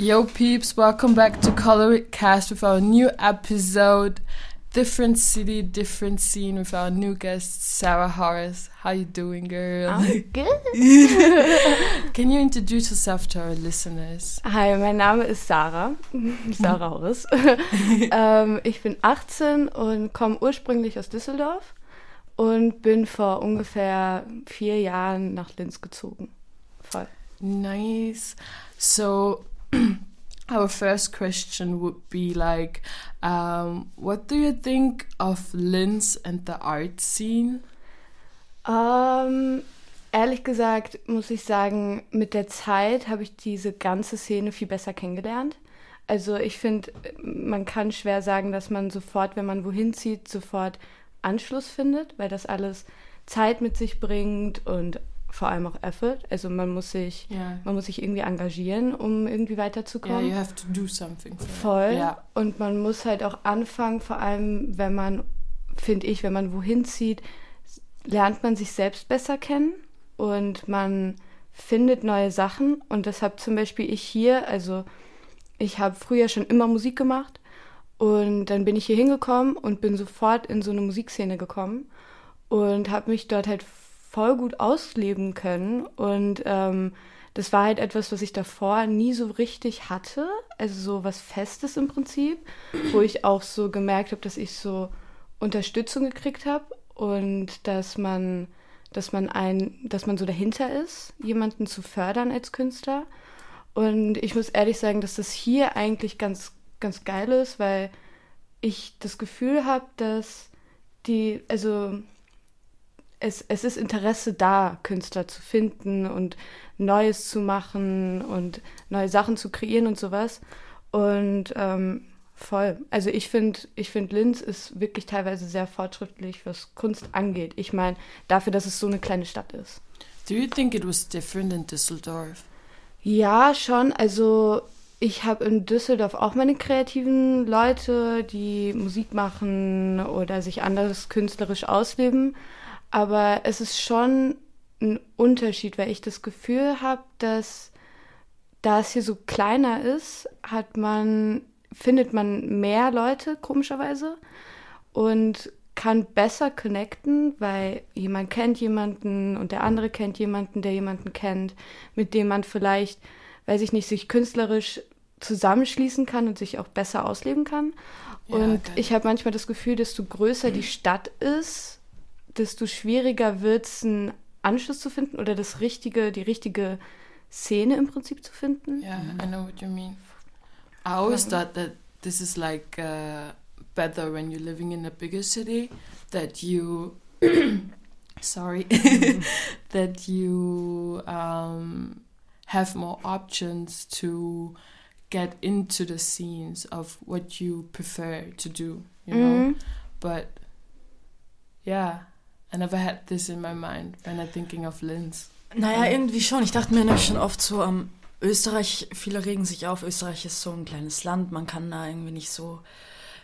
Yo, peeps! Welcome back to Color It Cast with our new episode. Different city, different scene with our new guest Sarah Horace. How you doing, girl? I'm good. Can you introduce yourself to our listeners? Hi, mein Name ist Sarah. Sarah Horace. ähm, ich bin 18 und komme ursprünglich aus Düsseldorf und bin vor ungefähr vier Jahren nach Linz gezogen. Voll. Nice. So, our first question would be like, um, what do you think of Linz and the art scene? Ähm, ehrlich gesagt muss ich sagen, mit der Zeit habe ich diese ganze Szene viel besser kennengelernt. Also ich finde, man kann schwer sagen, dass man sofort, wenn man wohin zieht, sofort Anschluss findet, weil das alles Zeit mit sich bringt und vor allem auch Effort. Also man muss sich, Yeah. man muss sich irgendwie engagieren, um irgendwie Yeah, weiterzukommen. you have to do something. For it. Voll. Yeah. Und man muss halt auch anfangen, vor allem wenn man, finde ich, wenn man wohin zieht, lernt man sich selbst besser kennen und man findet neue Sachen. Und deshalb zum Beispiel ich hier, also ich habe früher schon immer Musik gemacht und dann bin ich hier hingekommen und bin sofort in so eine Musikszene gekommen und habe mich dort halt voll gut ausleben können. Und ähm, das war halt etwas, was ich davor nie so richtig hatte. Also so was Festes im Prinzip, wo ich auch so gemerkt habe, dass ich so Unterstützung gekriegt habe und dass man, dass man ein, dass man so dahinter ist, jemanden zu fördern als Künstler. Und ich muss ehrlich sagen, dass das hier eigentlich ganz, ganz geil ist, weil ich das Gefühl habe, dass die, also es, es ist Interesse da, Künstler zu finden und Neues zu machen und neue Sachen zu kreieren und sowas. Und ähm, voll. Also ich finde, ich finde, Linz ist wirklich teilweise sehr fortschrittlich, was Kunst angeht. Ich meine, dafür, dass es so eine kleine Stadt ist. Do you think it was different in Düsseldorf? Ja, schon. Also ich habe in Düsseldorf auch meine kreativen Leute, die Musik machen oder sich anders künstlerisch ausleben. Aber es ist schon ein Unterschied, weil ich das Gefühl habe, dass da es hier so kleiner ist, hat man, findet man mehr Leute, komischerweise, und kann besser connecten, weil jemand kennt jemanden und der andere kennt jemanden, der jemanden kennt, mit dem man vielleicht, weiß ich nicht, sich künstlerisch zusammenschließen kann und sich auch besser ausleben kann. Ja, und geil. ich habe manchmal das Gefühl, desto größer die Stadt ist, desto schwieriger wird es, einen Anschluss zu finden oder das richtige, die richtige Szene im Prinzip zu finden. Yeah, I know what you mean. I always thought that this is like uh, better when you're living in a bigger city, that you, sorry, that you um, have more options to get into the scenes of what you prefer to do, you know. Mhm. But yeah, I never had this in my mind when I'm thinking of Linz. Naja, irgendwie schon. Ich dachte mir nämlich schon oft so, ähm, Österreich, viele regen sich auf, Österreich ist so ein kleines Land, man kann da irgendwie nicht so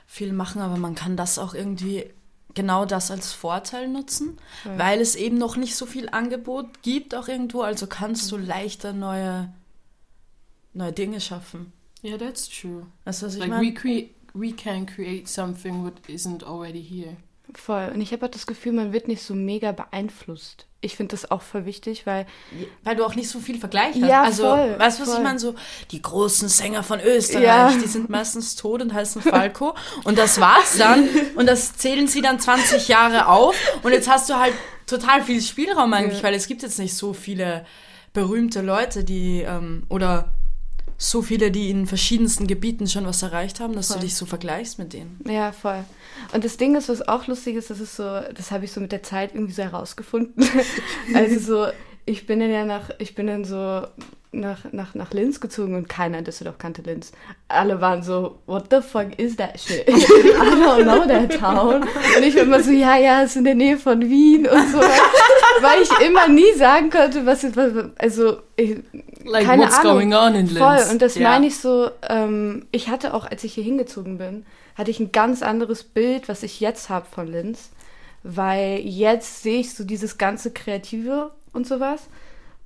viel machen, aber man kann das auch irgendwie genau das als Vorteil nutzen, Ja. weil es eben noch nicht so viel Angebot gibt auch irgendwo, also kannst du leichter neue, neue Dinge schaffen. Yeah, that's true. Weißt du, was ich like meine? we we can create something what isn't already here Voll. Und ich habe auch das Gefühl, man wird nicht so mega beeinflusst. Ich finde das auch voll wichtig, weil Weil du auch nicht so viel Vergleich hast. Ja, also, voll, weißt du, was voll. ich meine? So, die großen Sänger von Österreich, Ja. die sind meistens tot und heißen Falco. und das war's dann. Und das zählen sie dann 20 Jahre auf. Und jetzt hast du halt total viel Spielraum eigentlich, Ja. weil es gibt jetzt nicht so viele berühmte Leute, die, ähm, oder so viele, die in verschiedensten Gebieten schon was erreicht haben, dass Voll. du dich so vergleichst mit denen. Ja, voll. Und das Ding ist, was auch lustig ist, das ist so, das habe ich so mit der Zeit irgendwie so herausgefunden. also so, ich bin dann ja nach, ich bin dann so nach, nach, nach Linz gezogen und keiner in Düsseldorf kannte Linz. Alle waren so, what the fuck is that shit? I don't know that town. Und ich war immer so, ja, ja, ist in der Nähe von Wien und so. Weil ich immer nie sagen konnte, was, was also, ich, like Keine what's Ahnung. going on in Linz Voll, und das Yeah. meine ich so, ähm, ich hatte auch, als ich hier hingezogen bin, hatte ich ein ganz anderes Bild, was ich jetzt habe von Linz. Weil jetzt sehe ich so dieses ganze Kreative und sowas.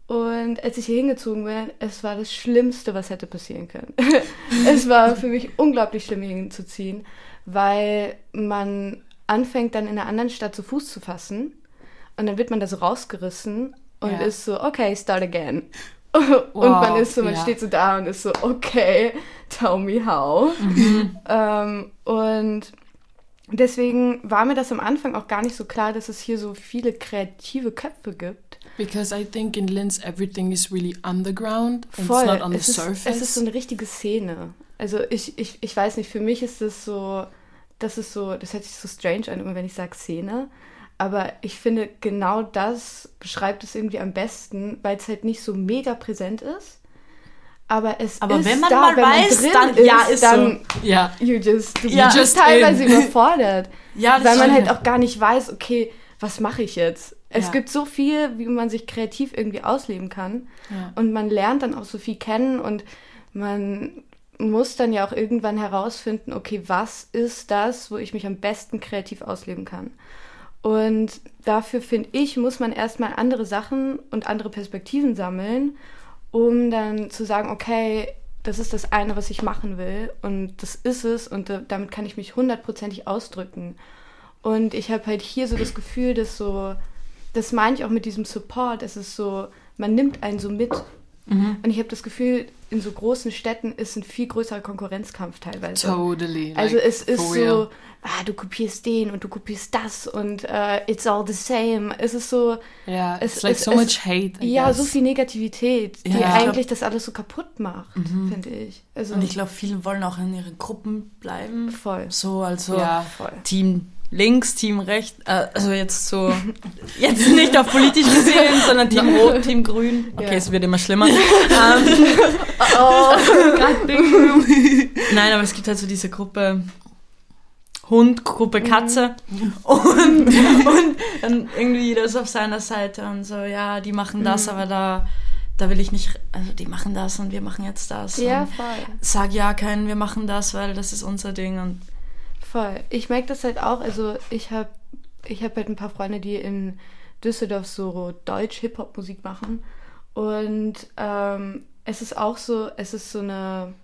Und als ich hier hingezogen bin, es war das Schlimmste, was hätte passieren können. es war für mich unglaublich schlimm, hier hinzuziehen, weil man anfängt dann in einer anderen Stadt zu Fuß zu fassen und dann wird man da so rausgerissen und Ja. ist so, okay, start again. und man ist so, man ja. steht so da und ist so, okay, tell me how. Ähm, und deswegen war mir das am Anfang auch gar nicht so klar, dass es hier so viele kreative Köpfe gibt. Because I think in Linz everything is really underground. and Voll. It's not on the es, ist, surface. es ist so eine richtige Szene. Also ich, ich, ich weiß nicht, für mich ist das so, das ist so, das hört sich so strange an, immer wenn ich sage Szene. Aber ich finde, genau das beschreibt es irgendwie am besten, weil es halt nicht so mega präsent ist. Aber es Aber ist wenn man da, mal wenn weiß, drin dann- ist, ja, ist dann ja. you just, du Ja. bist Just teilweise in. überfordert. Ja, das weil man halt auch gar nicht weiß, okay, was mache ich jetzt? Es Ja. gibt so viel, wie man sich kreativ irgendwie ausleben kann. Ja. Und man lernt dann auch so viel kennen und man muss dann ja auch irgendwann herausfinden, okay, was ist das, wo ich mich am besten kreativ ausleben kann? Und dafür finde ich, muss man erstmal andere Sachen und andere Perspektiven sammeln, um dann zu sagen, okay, das ist das eine, was ich machen will und das ist es und da- damit kann ich mich hundertprozentig ausdrücken. Und ich habe halt hier so das Gefühl, dass so, das meine ich auch mit diesem Support, es ist so, man nimmt einen so mit. Und ich habe das Gefühl, in so großen Städten ist ein viel größerer Konkurrenzkampf teilweise. Totally. Also like, es ist so, ah, du kopierst den und du kopierst das und äh, it's all the same. Es ist so, Yeah, es- it's like es- so es- much hate. I ja, guess. so viel Negativität, die Ja, ich eigentlich glaub- das alles so kaputt macht, finde ich. Also Und ich glaube, viele wollen auch in ihren Gruppen bleiben. voll. So, also Ja. Voll. Team links, Team rechts. Äh, also jetzt so, jetzt nicht auf politisch gesehen, sondern Team rot, Team grün. Okay, Ja. es wird immer schlimmer. ähm, Oh, nein, aber es gibt halt so diese Gruppe Hund, Gruppe Katze und, und dann irgendwie jeder ist auf seiner Seite und so, ja, die machen das, aber da, da will ich nicht, also die machen das und wir machen jetzt das. ja, Und voll. sag ja keinen, wir machen das, weil das ist unser Ding und Voll. Ich merke das halt auch. Also ich habe ich hab halt ein paar Freunde, die in Düsseldorf so Deutsch-Hip-Hop-Musik machen. Und ähm, es ist auch so, es ist so eine,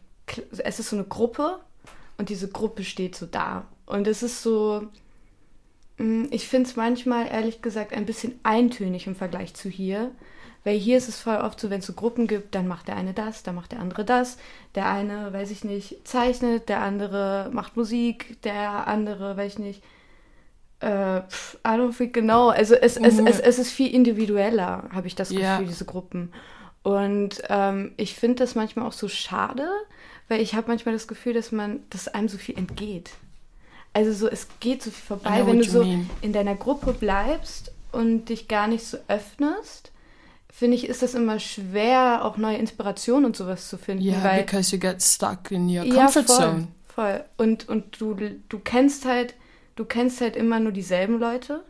es ist so eine Gruppe und diese Gruppe steht so da. Und es ist so, ich finde es manchmal ehrlich gesagt ein bisschen eintönig im Vergleich zu hier. Weil hier ist es voll oft so, wenn es so Gruppen gibt, dann macht der eine das, dann macht der andere das. Der eine, weiß ich nicht, zeichnet, der andere macht Musik, der andere, weiß ich nicht, äh, pff, I don't think genau. Also es, es, es, es ist viel individueller, habe ich das Gefühl, Ja. diese Gruppen. Und ähm, ich finde das manchmal auch so schade, weil ich habe manchmal das Gefühl, dass man, dass einem so viel entgeht. Also so, es geht so viel vorbei, wenn du so mean. in deiner Gruppe bleibst und dich gar nicht so öffnest, finde ich, ist das immer schwer, auch neue Inspirationen und sowas zu finden. Yeah, weil, because you get stuck in your ja, comfort voll, zone. Voll. Und, und du, du kennst halt, du kennst halt immer nur dieselben Leute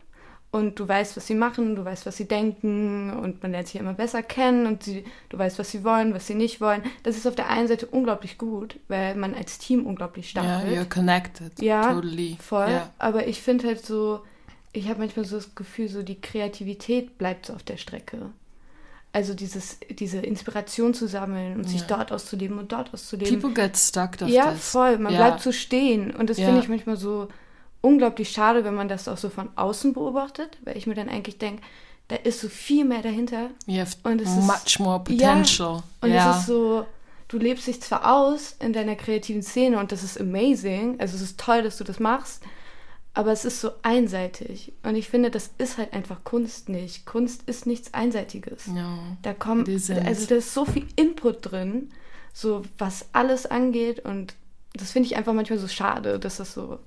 und du weißt, was sie machen, du weißt, was sie denken und man lernt sie immer besser kennen und sie, du weißt, was sie wollen, was sie nicht wollen. Das ist auf der einen Seite unglaublich gut, weil man als Team unglaublich stark Yeah, wird. you're connected. Ja, totally. Voll. Yeah. Aber ich finde halt so, ich habe manchmal so das Gefühl, so die Kreativität bleibt so auf der Strecke. Also dieses, diese Inspiration zu sammeln und sich Ja. dort auszuleben und dort auszuleben. People get stuck of ja, this. voll. Man bleibt so stehen. Und das finde ich manchmal so unglaublich schade, wenn man das auch so von außen beobachtet, weil ich mir dann eigentlich denke, da ist so viel mehr dahinter. You have Und es ist- much more potential. Und yeah. es ist so, du lebst dich zwar aus in deiner kreativen Szene und das ist amazing, also es ist toll, dass du das machst, aber es ist so einseitig. Und ich finde, das ist halt einfach Kunst nicht. Kunst ist nichts Einseitiges. no. Da kommt, also da ist so viel Input drin, so was alles angeht und das finde ich einfach manchmal so schade, dass das so,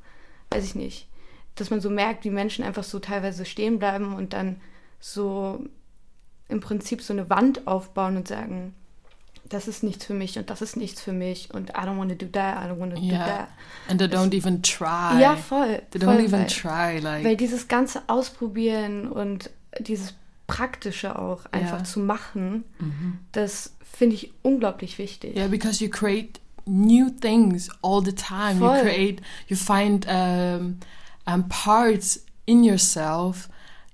weiß ich nicht, dass man so merkt, wie Menschen einfach so teilweise stehen bleiben und dann so im Prinzip so eine Wand aufbauen und sagen, das ist nichts für mich und das ist nichts für mich und I don't want to do that, I don't want to do Yeah. that. And they don't even try. Ja, voll. They voll don't even weil, try. Like, weil dieses ganze Ausprobieren und dieses Praktische auch einfach Ja. zu machen, das finde ich unglaublich wichtig. Yeah, because you create new things all the time. Voll. You create, you find um, um, parts in yourself.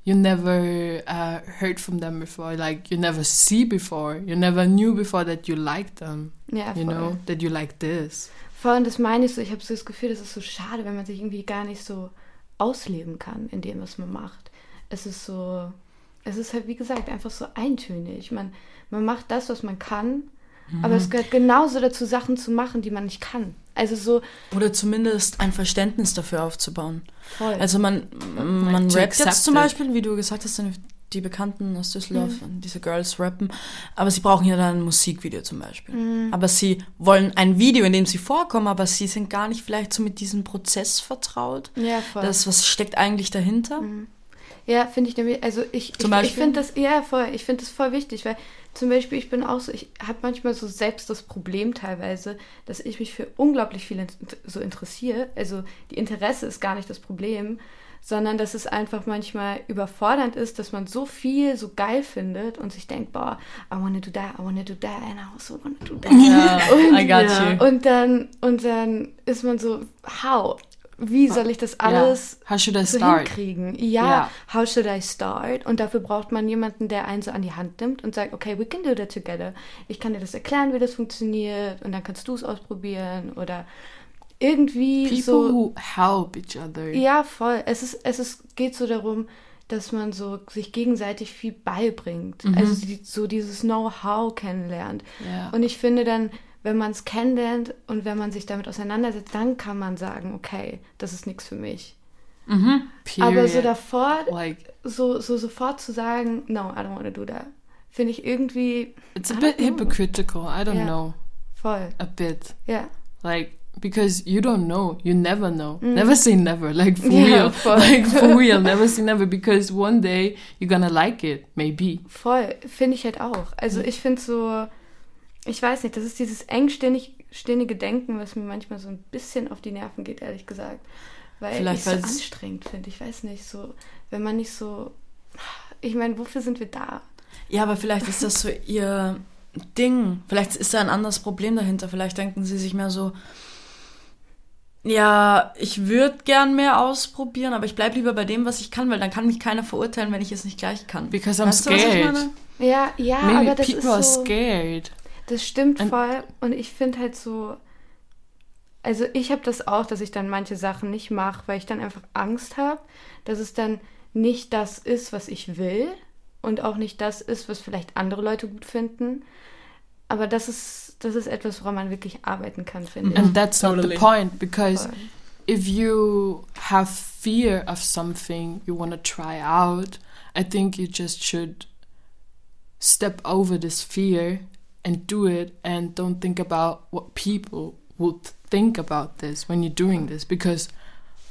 you never uh, heard from them before, like you never see before, you never knew before that you liked them. Ja, you voll. know that you like this. Voll, und das meine ich so. Ich habe so das Gefühl, das ist so schade, wenn man sich irgendwie gar nicht so ausleben kann in dem, was man macht. Es ist so, es ist halt, wie gesagt, einfach so eintönig. Man, man macht das, was man kann, aber Mhm. es gehört genauso dazu, Sachen zu machen, die man nicht kann. Also so Oder zumindest ein Verständnis dafür aufzubauen. voll. Also man, man to rappt jetzt zum. Beispiel, wie du gesagt hast, die Bekannten aus Düsseldorf, diese Girls rappen, aber sie brauchen ja dann ein Musikvideo zum Beispiel. Aber sie wollen ein Video, in dem sie vorkommen, aber sie sind gar nicht vielleicht so mit diesem Prozess vertraut. ja, voll. Das, was steckt eigentlich dahinter? Ja, finde ich nämlich, also ich, Zum ich, ich Beispiel? finde das, ja, voll, ich finde das voll wichtig, weil zum Beispiel ich bin auch so, ich habe manchmal so selbst das Problem teilweise, dass ich mich für unglaublich viel so interessiere. Also die Interesse ist gar nicht das Problem, sondern dass es einfach manchmal überfordernd ist, dass man so viel so geil findet und sich denkt, boah, I wanna do that, I wanna do that, and I also wanna do that. Ja, Und- I got you. Und dann, und dann ist man so, how? Wie soll ich das alles Yeah. How should I so start? hinkriegen? Ja, Ja. how should I start? Und dafür braucht man jemanden, der einen so an die Hand nimmt und sagt, okay, we can do that together. Ich kann dir das erklären, wie das funktioniert und dann kannst du es ausprobieren oder irgendwie People so. who help each other. Ja, voll. Es ist, es ist, geht so darum, dass man so sich gegenseitig viel beibringt. Mhm. Also so dieses Know-how kennenlernt. Ja. Und ich finde dann, wenn man es kennenlernt und wenn man sich damit auseinandersetzt, dann kann man sagen, okay, das ist nichts für mich. Period. Aber so davor, like so, so sofort zu sagen, no, I don't want to do that, finde ich irgendwie it's a bit know. hypocritical. I don't Yeah. know. voll. A bit. Ja. Like because you don't know, you never know. Never say never. Like for Mm. Yeah, real, voll. like for real. Never say never because one day you're gonna like it, maybe. Voll, finde ich halt auch. Also ich finde so, ich weiß nicht, das ist dieses engständige Denken, was mir manchmal so ein bisschen auf die Nerven geht, ehrlich gesagt. Weil Vielleicht, ich so weil's- anstrengend finde. Ich weiß nicht, so, wenn man nicht so. Ich meine, wofür sind wir da? Ja, aber vielleicht ist das so ihr Ding. Vielleicht ist da ein anderes Problem dahinter. Vielleicht denken sie sich mehr so, ja, ich würde gern mehr ausprobieren, aber ich bleibe lieber bei dem, was ich kann, weil dann kann mich keiner verurteilen, wenn ich es nicht gleich kann. Because I'm Weißt du, was ich scared. meine? Ja, ja, Maybe aber das people ist are so. scared. Das stimmt Und- voll. Und ich finde halt so. Also ich habe das auch, dass ich dann manche Sachen nicht mache, weil ich dann einfach Angst habe, dass es dann nicht das ist, was ich will und auch nicht das ist, was vielleicht andere Leute gut finden. Aber das ist, das ist etwas, woran man wirklich arbeiten kann, finde ich. And that's not Totally. the point because Voll. if you have fear of something you want to try out, I think you just should step over this fear and do it and don't think about what people would think about this when you're doing this because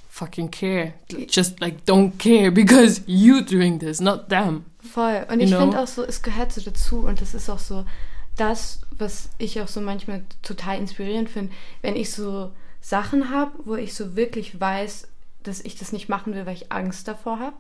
fucking care. Just like don't care because you doing this, not them. Voll. Und ich finde auch so, es gehört so dazu und das ist auch so das, was ich auch so manchmal total inspirierend finde, wenn ich so Sachen habe, wo ich so wirklich weiß, dass ich das nicht machen will, weil ich Angst davor habe,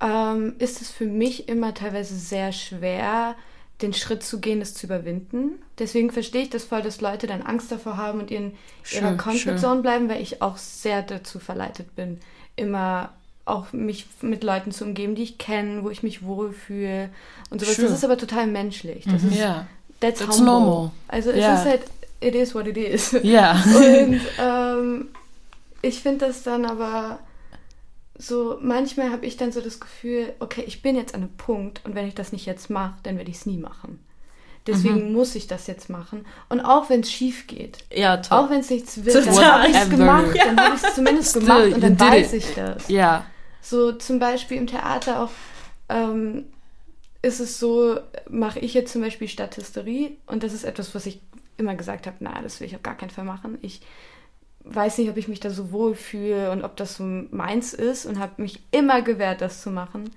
ähm, ist es für mich immer teilweise sehr schwer, den Schritt zu gehen, das zu überwinden. Deswegen verstehe ich das voll, dass Leute dann Angst davor haben und in ihrer Comfort. Zone bleiben, weil ich auch sehr dazu verleitet bin, immer auch mich mit Leuten zu umgeben, die ich kenne, wo ich mich wohlfühle und sowas. Sure. Das ist aber total menschlich. Das ist Yeah. that's, That's normal. Also es Yeah. ist halt, it is what it is. Yeah. Und ähm, ich finde das dann aber so, manchmal habe ich dann so das Gefühl, okay, ich bin jetzt an einem Punkt und wenn ich das nicht jetzt mache, dann werde ich es nie machen. Deswegen Mhm. muss ich das jetzt machen. Und auch wenn es schief geht, Ja, auch wenn es nichts wird, dann habe ich es gemacht, dann habe ich es zumindest Still, gemacht und dann weiß it. ich das. yeah. So zum Beispiel im Theater auch ähm, ist es so, mache ich jetzt zum Beispiel Statisterie und das ist etwas, was ich immer gesagt habe, na, das will ich auf gar keinen Fall machen. Ich weiß nicht, ob ich mich da so wohl fühle und ob das so meins ist und habe mich immer gewehrt, das zu machen.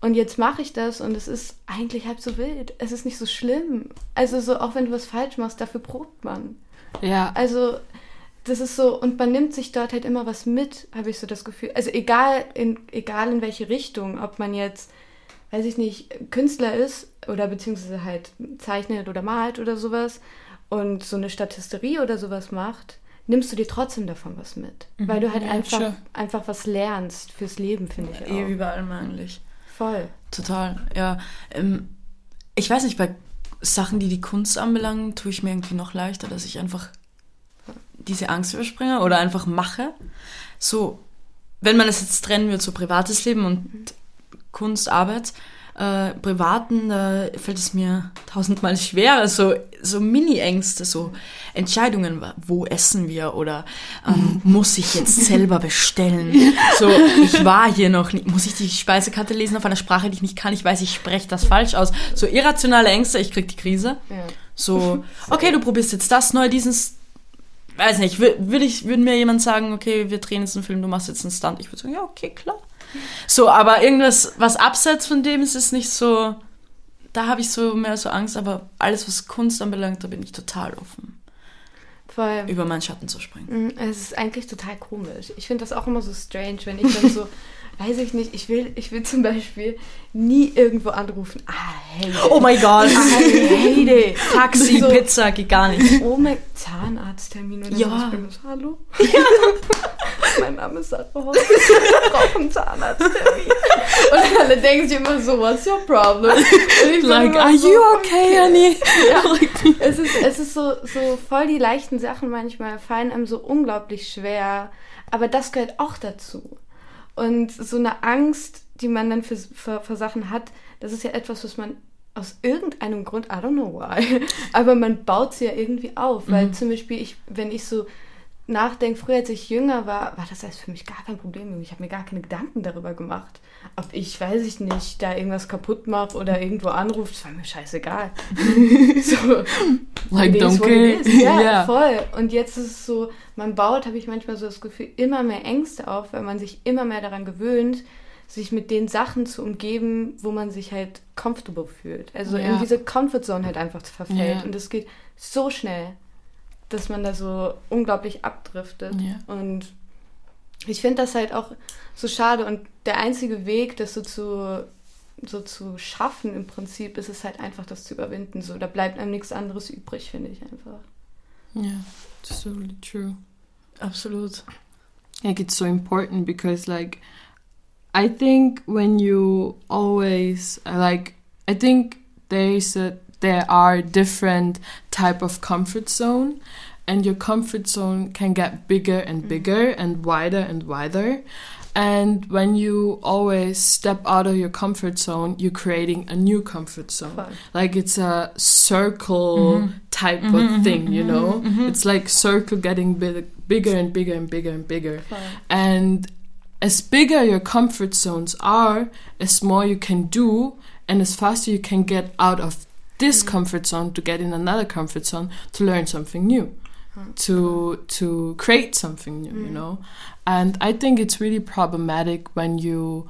Und jetzt mache ich das und es ist eigentlich halb so wild. Es ist nicht so schlimm. Also so, auch wenn du was falsch machst, dafür probt man. Yeah. Also, das ist so, und man nimmt sich dort halt immer was mit, habe ich so das Gefühl. Also egal in, egal in welche Richtung, ob man jetzt, weiß ich nicht, Künstler ist oder beziehungsweise halt zeichnet oder malt oder sowas und so eine Statisterie oder sowas macht, nimmst du dir trotzdem davon was mit. Mhm. Weil du halt Ja, einfach, sure. einfach was lernst fürs Leben, finde ich Eh auch. überall eigentlich. Voll. Total, ja. Ähm, ich weiß nicht, bei Sachen, die die Kunst anbelangen, tue ich mir irgendwie noch leichter, dass ich einfach diese Angst überspringe oder einfach mache. So, wenn man es jetzt trennen würde, so privates Leben und Kunst, Arbeit, äh, privaten, da fällt es mir tausendmal schwerer, so, so Mini-Ängste, so Entscheidungen, wo essen wir oder ähm, muss ich jetzt selber bestellen? So, ich war hier noch nicht, muss ich die Speisekarte lesen auf einer Sprache, die ich nicht kann, ich weiß, ich spreche das falsch aus. So irrationale Ängste, ich krieg die Krise. Ja. So, okay, du probierst jetzt das neu, dieses, weiß nicht, würde würd ich, würde mir jemand sagen, okay, wir drehen jetzt einen Film, du machst jetzt einen Stunt, ich würde sagen, ja, okay, klar. So, aber irgendwas, was abseits von dem ist, ist nicht so, da habe ich so mehr so Angst, aber alles, was Kunst anbelangt, da bin ich total offen, Voll. über meinen Schatten zu springen. Mm, Es ist eigentlich total komisch. Ich finde das auch immer so strange, wenn ich dann so, weiß ich nicht, ich will, ich will zum Beispiel nie irgendwo anrufen. Ah, hey. Oh mein Gott! Ah, hey. Taxi, So. Pizza, geht gar nicht. Oh mein Zahnarzttermin oder Ja. so. Ich bin so, hallo? mein Name ist Sarah Hoff. Ich brauche einen Zahnarzttermin. Und alle denken sich immer so, what's your problem? Und Like, are so, you okay, honey? Ja, es ist, es ist so, so voll die leichten Sachen manchmal fallen einem so unglaublich schwer. Aber das gehört auch dazu. Und so eine Angst, die man dann für, für, für Sachen hat, das ist ja etwas, was man aus irgendeinem Grund, I don't know why, aber man baut sie ja irgendwie auf. Weil zum Beispiel, ich, wenn ich so nachdenke, früher als ich jünger war, war das alles für mich gar kein Problem. Ich habe mir gar keine Gedanken darüber gemacht. Ob ich, weiß ich nicht, da irgendwas kaputt mache oder irgendwo anruft, das war mir scheißegal. so, Like, don't care. Ja, Yeah. voll. Und jetzt ist es so, man baut, habe ich manchmal so das Gefühl, immer mehr Ängste auf, weil man sich immer mehr daran gewöhnt, sich mit den Sachen zu umgeben, wo man sich halt comfortable fühlt. Also in Ja. diese Comfortzone halt einfach verfällt. Ja. Und es geht so schnell, dass man da so unglaublich abdriftet. Und ich finde das halt auch so schade. Und der einzige Weg, das so zu, so zu schaffen im Prinzip, ist es halt einfach, das zu überwinden. So, da bleibt einem nichts anderes übrig, finde ich einfach. Yeah, it's totally true. Absolut. like it's so important because like i think when you always like i think there's a there are different type of comfort zone and your comfort zone can get bigger and bigger and wider and wider and when you always step out of your comfort zone you're creating a new comfort zone. Voll. like it's a circle mm-hmm. type of mm-hmm. thing you mm-hmm. know? It's like circle getting big, bigger and bigger and bigger and bigger. And as bigger your comfort zones are as more you can do and as faster you can get out of this mm. comfort zone to get in another comfort zone to learn something new to to create something new you mm. know? And i think it's really problematic when you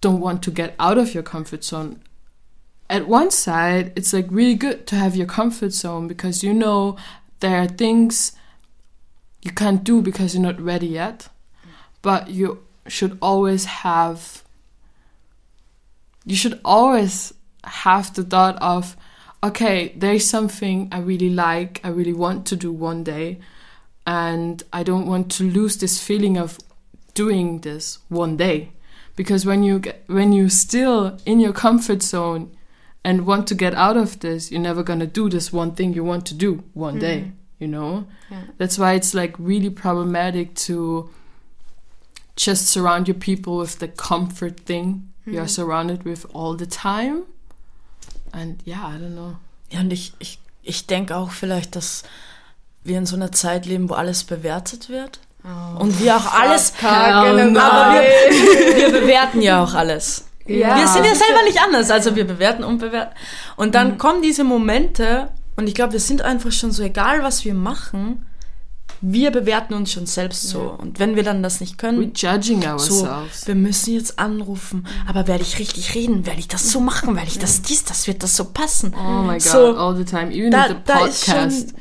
don't want to get out of your comfort zone. At one side it's like really good to have your comfort zone because you know there are things you can't do because you're not ready yet. But you should always have you should always have the thought of okay there's something i really like i really want to do one day and i don't want to lose this feeling of doing this one day. Because when you get when you still in your comfort zone and want to get out of this you're never to do this one thing you want to do one day mm-hmm. you know? Yeah. that's why it's like really problematic to just surround your people with the comfort thing you're mm-hmm. surrounded with all the time and yeah i don't know Ja, und ich, ich, ich denke auch vielleicht, dass wir in so einer Zeit leben, wo alles bewertet wird. Und wir auch alles. No. Aber wir, wir bewerten ja auch alles. Ja. Wir sind ja selber nicht anders. Also wir bewerten und bewerten. Und dann kommen diese Momente, und ich glaube, wir sind einfach schon so, egal was wir machen, wir bewerten uns schon selbst so. Und wenn wir dann das nicht we're können, judging so, ourselves. wir müssen jetzt anrufen, aber werde ich richtig reden, werde ich das so machen, werde ich das dies, das wird das so passen. oh my god So, all the time. Even da- with the schon- podcast.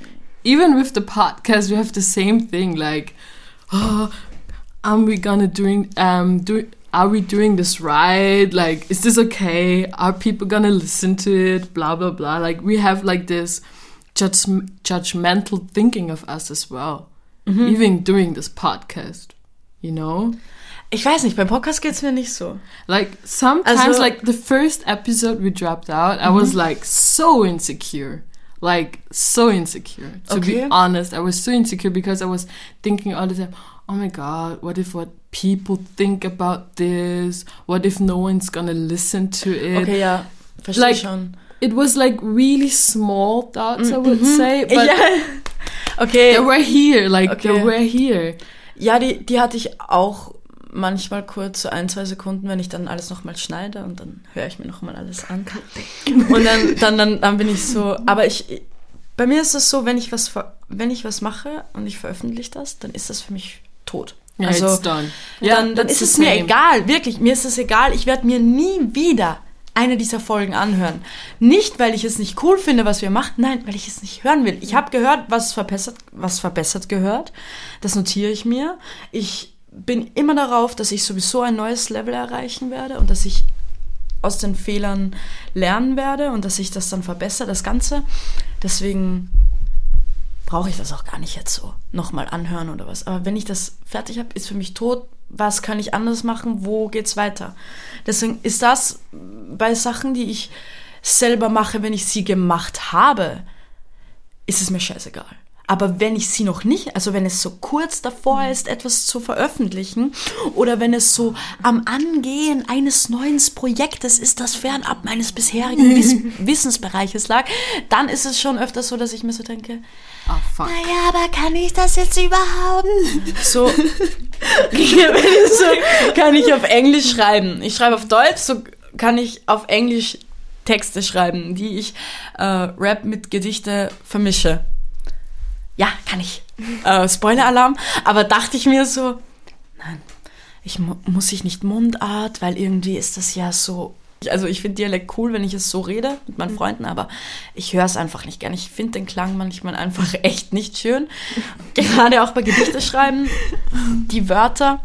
even with the podcast we have the same thing like oh are we gonna doing um do are we doing this right? Like is this okay? Are people gonna listen to it? Blah blah blah. Like we have like this judge, judgmental thinking of us as well, Mhm. even doing this podcast. You know, Ich weiß nicht, beim Podcast geht's mir nicht so. like sometimes, Also- like the first episode we dropped out, I was like so insecure. Like so insecure. To Okay. be honest, I was so insecure because I was thinking all the time, oh my god, what if what people think about this? What if no one's gonna listen to it? Okay, ja, verstehe Like, schon. It was like really small thoughts, I would say, but Mhm. ja. Okay, they were here, like Okay. they were here. ja, die, die hatte ich auch manchmal kurz, so ein, zwei Sekunden, wenn ich dann alles nochmal schneide und dann höre ich mir nochmal alles an. Und dann, dann, dann, dann bin ich so, aber ich, bei mir ist es so, wenn ich was, wenn ich was mache und ich veröffentliche das, dann ist das für mich tot. Yeah, also, it's done. dann, dann that's ist es mir egal, wirklich, mir ist es egal. Ich werde mir nie wieder eine dieser Folgen anhören. Nicht, weil ich es nicht cool finde, was wir machen, nein, weil ich es nicht hören will. Ich habe gehört, was verbessert, was verbessert gehört. Das notiere ich mir. Ich bin immer darauf, dass ich sowieso ein neues Level erreichen werde und dass ich aus den Fehlern lernen werde und dass ich das dann verbessere, das Ganze. Deswegen brauche ich das auch gar nicht jetzt so nochmal anhören oder was. Aber wenn ich das fertig habe, ist für mich tot. Was kann ich anders machen? Wo geht's weiter? Deswegen ist das bei Sachen, die ich selber mache, wenn ich sie gemacht habe, ist es mir scheißegal. Aber wenn ich sie noch nicht, also wenn es so kurz davor ist, etwas zu veröffentlichen, oder wenn es so am Angehen eines neuen Projektes ist, das fernab meines bisherigen Wiss Wissensbereiches lag, dann ist es schon öfters so, dass ich mir so denke, Oh fuck. naja, aber kann ich das jetzt überhaupt? So, so kann ich auf Englisch schreiben. Ich schreibe auf Deutsch, so kann ich auf Englisch Texte schreiben, die ich äh, Rap mit Gedichte vermische. Ja, kann ich. Äh, Spoiler-Alarm. Aber dachte ich mir so, nein, ich mu muss ich nicht Mundart, weil irgendwie ist das ja so. Also ich finde Dialekt cool, wenn ich es so rede mit meinen Freunden, aber ich höre es einfach nicht gern. Ich finde den Klang manchmal einfach echt nicht schön. Gerade auch bei Gedichte schreiben, die Wörter,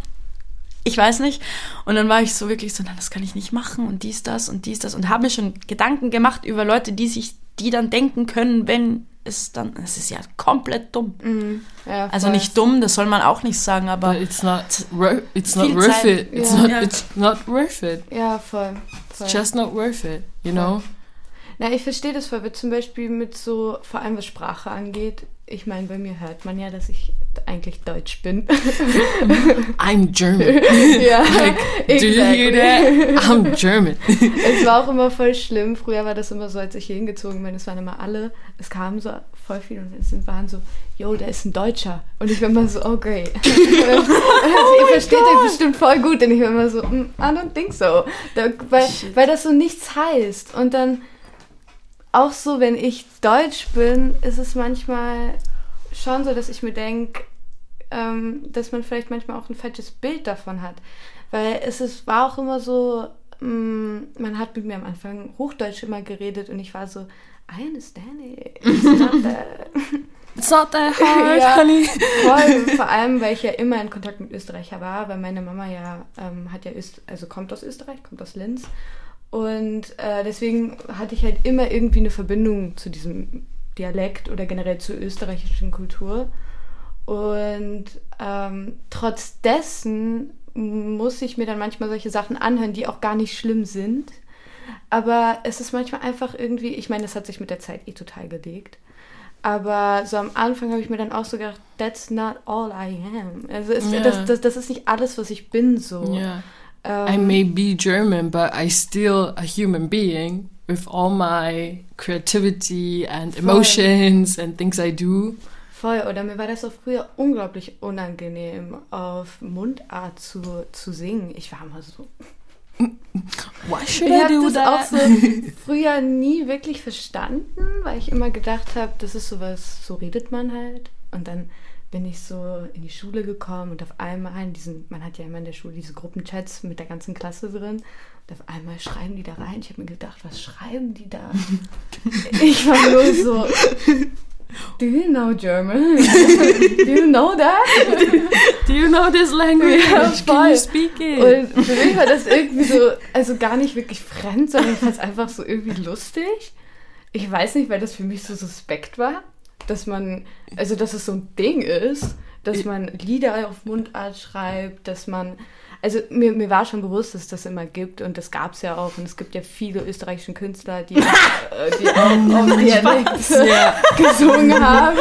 ich weiß nicht. Und dann war ich so wirklich so, nein, das kann ich nicht machen und dies, das und dies, das und habe mir schon Gedanken gemacht über Leute, die sich, die dann denken können, wenn es dann, es ist ja komplett dumm. Ja, Also voll. nicht dumm, das soll man auch nicht sagen, aber But it's not it's not worth Zeit. it. It's Ja. not Ja. it's not worth it. Ja, voll. voll. It's just not worth it, you know? Na, ich verstehe das voll, weil zum Beispiel mit so, vor allem was Sprache angeht, ich meine, bei mir hört man ja, dass ich eigentlich Deutsch bin. I'm German. ja, Do you hear that? I'm German. Es war auch immer voll schlimm. Früher war das immer so, als ich hier hingezogen bin, es waren immer alle, es kamen so voll viele und es waren so, yo, der ist ein Deutscher. Und ich war immer so, oh great. also, ihr versteht euch bestimmt voll gut. Und ich war immer so, mm, I don't think so. Da, weil, weil das so nichts heißt. Und dann auch so, wenn ich Deutsch bin, ist es manchmal schon so, dass ich mir denke, ähm, dass man vielleicht manchmal auch ein falsches Bild davon hat. Weil es ist, war auch immer so, mm, man hat mit mir am Anfang Hochdeutsch immer geredet und ich war so, I understand it. It's not that. It's not that hard, Ja. honey. Voll, vor allem, weil ich ja immer in Kontakt mit Österreicher war, weil meine Mama ja, ähm, hat ja Öst also kommt aus Österreich, kommt aus Linz. Und äh, deswegen hatte ich halt immer irgendwie eine Verbindung zu diesem Dialekt oder generell zur österreichischen Kultur. Und ähm, trotz dessen muss ich mir dann manchmal solche Sachen anhören, die auch gar nicht schlimm sind. Aber es ist manchmal einfach irgendwie, ich meine, das hat sich mit der Zeit eh total gelegt. Aber so am Anfang habe ich mir dann auch so gedacht, that's not all I am. Also es, Ja. das, das, das ist nicht alles, was ich bin so. Yeah. Ähm, I may be German, but I still a human being with all my creativity and Voll. emotions and things I do. Voll, oder mir war das auch früher unglaublich unangenehm, auf Mundart zu, zu singen. Ich war immer so. Why should Ich I do das that? auch so früher nie wirklich verstanden, weil ich immer gedacht habe, das ist sowas, so redet man halt. Und dann bin ich so in die Schule gekommen und auf einmal in diesen, man hat ja immer in der Schule diese Gruppenchats mit der ganzen Klasse drin. Und auf einmal schreiben die da rein. Ich habe mir gedacht, was schreiben die da? ich war nur so. Do you know German? Do you know that? do you know this language? Ja, Can you speak it? Und für mich war das irgendwie so, also gar nicht wirklich fremd, sondern ich fand es einfach so irgendwie lustig. ich weiß nicht, weil das für mich so suspekt war, dass man, also dass es so ein Ding ist, dass man Lieder auf Mundart schreibt, dass man, also mir, mir war schon bewusst, dass es das immer gibt und das gab es ja auch und es gibt ja viele österreichische Künstler, die, äh, die auch auf Dialekt Ja. gesungen haben.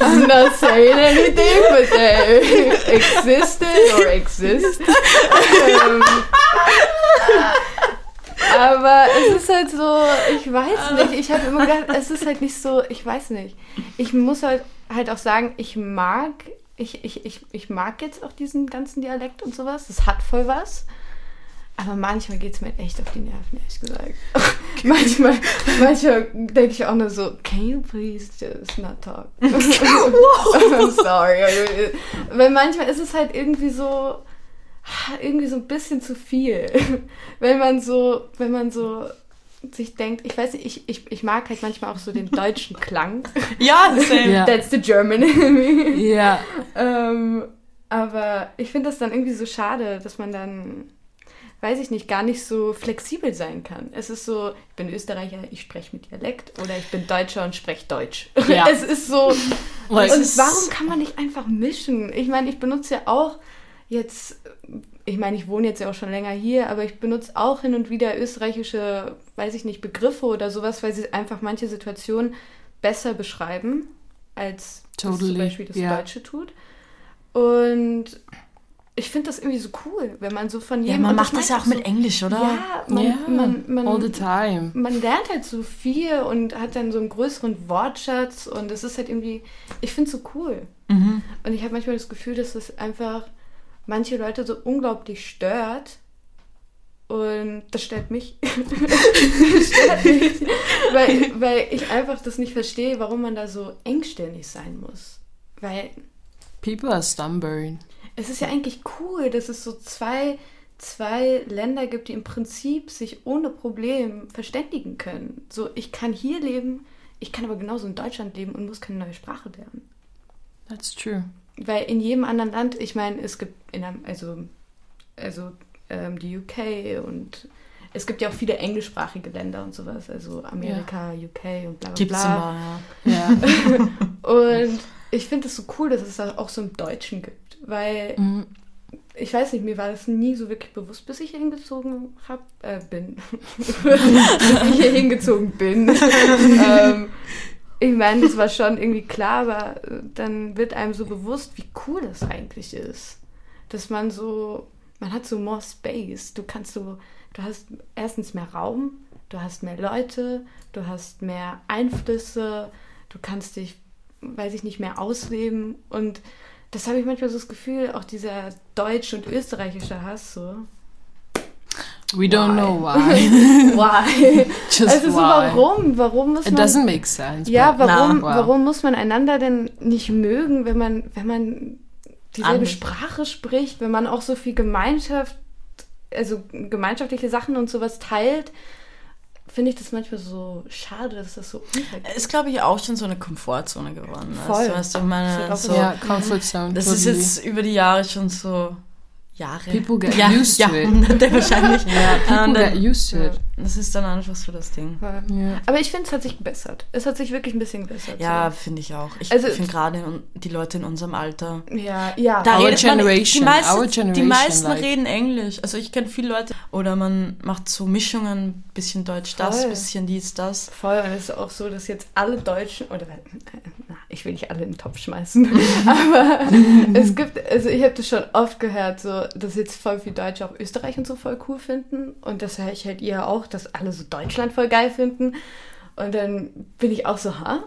I'm not saying anything, but they existed or exist. Ähm, aber es ist halt so, ich weiß nicht, ich habe immer gedacht, es ist halt nicht so, ich weiß nicht. Ich muss halt, halt auch sagen, ich mag, ich, ich, ich, ich mag jetzt auch diesen ganzen Dialekt und sowas. Das hat voll was. Aber manchmal geht es mir echt auf die Nerven, ehrlich gesagt. manchmal manchmal denke ich auch nur so, can you please just not talk? I'm sorry. Weil manchmal ist es halt irgendwie so, irgendwie so ein bisschen zu viel. wenn man so, wenn man so sich denkt, ich weiß nicht, ich, ich, ich mag halt manchmal auch so den deutschen Klang. Ja, same. That's the German in me. Ja. Ähm, aber ich finde das dann irgendwie so schade, dass man dann, weiß ich nicht, gar nicht so flexibel sein kann. Es ist so, ich bin Österreicher, ich spreche mit Dialekt oder ich bin Deutscher und spreche Deutsch. Ja. Es ist so. Und warum kann man nicht einfach mischen? Ich meine, ich benutze ja auch jetzt, ich meine, ich wohne jetzt ja auch schon länger hier, aber ich benutze auch hin und wieder österreichische, weiß ich nicht, Begriffe oder sowas, weil sie einfach manche Situationen besser beschreiben, als das zum Totally, Beispiel das ja. Deutsche tut. Und ich finde das irgendwie so cool, wenn man so von Ja, jedem... man und macht das ja auch meint mit Englisch, oder? Ja, man, ja. man, man, All the time. man lernt halt so viel und hat dann so einen größeren Wortschatz und es ist halt irgendwie, ich finde es so cool. Mhm. Und ich habe manchmal das Gefühl, dass das einfach manche Leute so unglaublich stört. Und das stört mich. das stört mich. Weil, weil ich einfach das nicht verstehe, warum man da so engstirnig sein muss. Weil People are stubborn. es ist ja eigentlich cool, dass es so zwei, zwei Länder gibt, die im Prinzip sich ohne Problem verständigen können. So, ich kann hier leben, ich kann aber genauso in Deutschland leben und muss keine neue Sprache lernen. That's true. Weil in jedem anderen Land, ich meine, es gibt in einem, also, also ähm, die UK und es gibt ja auch viele englischsprachige Länder und sowas, also Amerika, UK und bla bla Gibt's bla. immer, ja. Ja. Und ich finde es so cool, dass es das auch so im Deutschen gibt, weil Mhm. ich weiß nicht, mir war das nie so wirklich bewusst, bis ich hier hingezogen hab, äh, bin. bis ich hier hingezogen bin. ähm, ich meine, das war schon irgendwie klar, aber äh, dann wird einem so bewusst, wie cool das eigentlich ist. Dass man so, man hat so more space. Du kannst so, du hast erstens mehr Raum, du hast mehr Leute, du hast mehr Einflüsse, du kannst dich, weiß ich nicht, mehr ausleben und das habe ich manchmal so das Gefühl, auch dieser deutsche und österreichische Hass so. We don't Why? know why. Why? Just also so, why. warum? Warum muss It man... doesn't make sense. ja, warum, Wow. warum muss man einander denn nicht mögen, wenn man, wenn man dieselbe Anders. Sprache spricht, wenn man auch so viel Gemeinschaft, also gemeinschaftliche Sachen und sowas teilt? Finde ich das manchmal so schade, dass das so untergeht. Ist, glaube ich, auch schon so eine Komfortzone geworden. Voll. Weißt du, meine, so, Ja, comfort zone. das ist totally. jetzt über die Jahre schon so Jahre. People get ja, used to it. Jahrhunderte wahrscheinlich. Ja, people get used to it. Das ist dann einfach so das Ding. Ja. Aber ich finde, es hat sich gebessert. Es hat sich wirklich ein bisschen gebessert. Ja, finde ich auch. Ich Also- finde gerade die Leute in unserem Alter. So. Ja, ja. Da Our redet man- generation, die meisten, our die generation, meisten like- reden Englisch. Also ich kenne viele Leute. Oder man macht so Mischungen, bisschen Deutsch das, Voll. bisschen dies, das. Voll, und es ist auch so, dass jetzt alle Deutschen, oder äh, na, ich will nicht alle in den Topf schmeißen, aber es gibt, also ich habe das schon oft gehört, so, dass jetzt voll viele Deutsche auch Österreich und so voll cool finden und das höre ich halt ihr auch, dass alle so Deutschland voll geil finden und dann bin ich auch so, ha?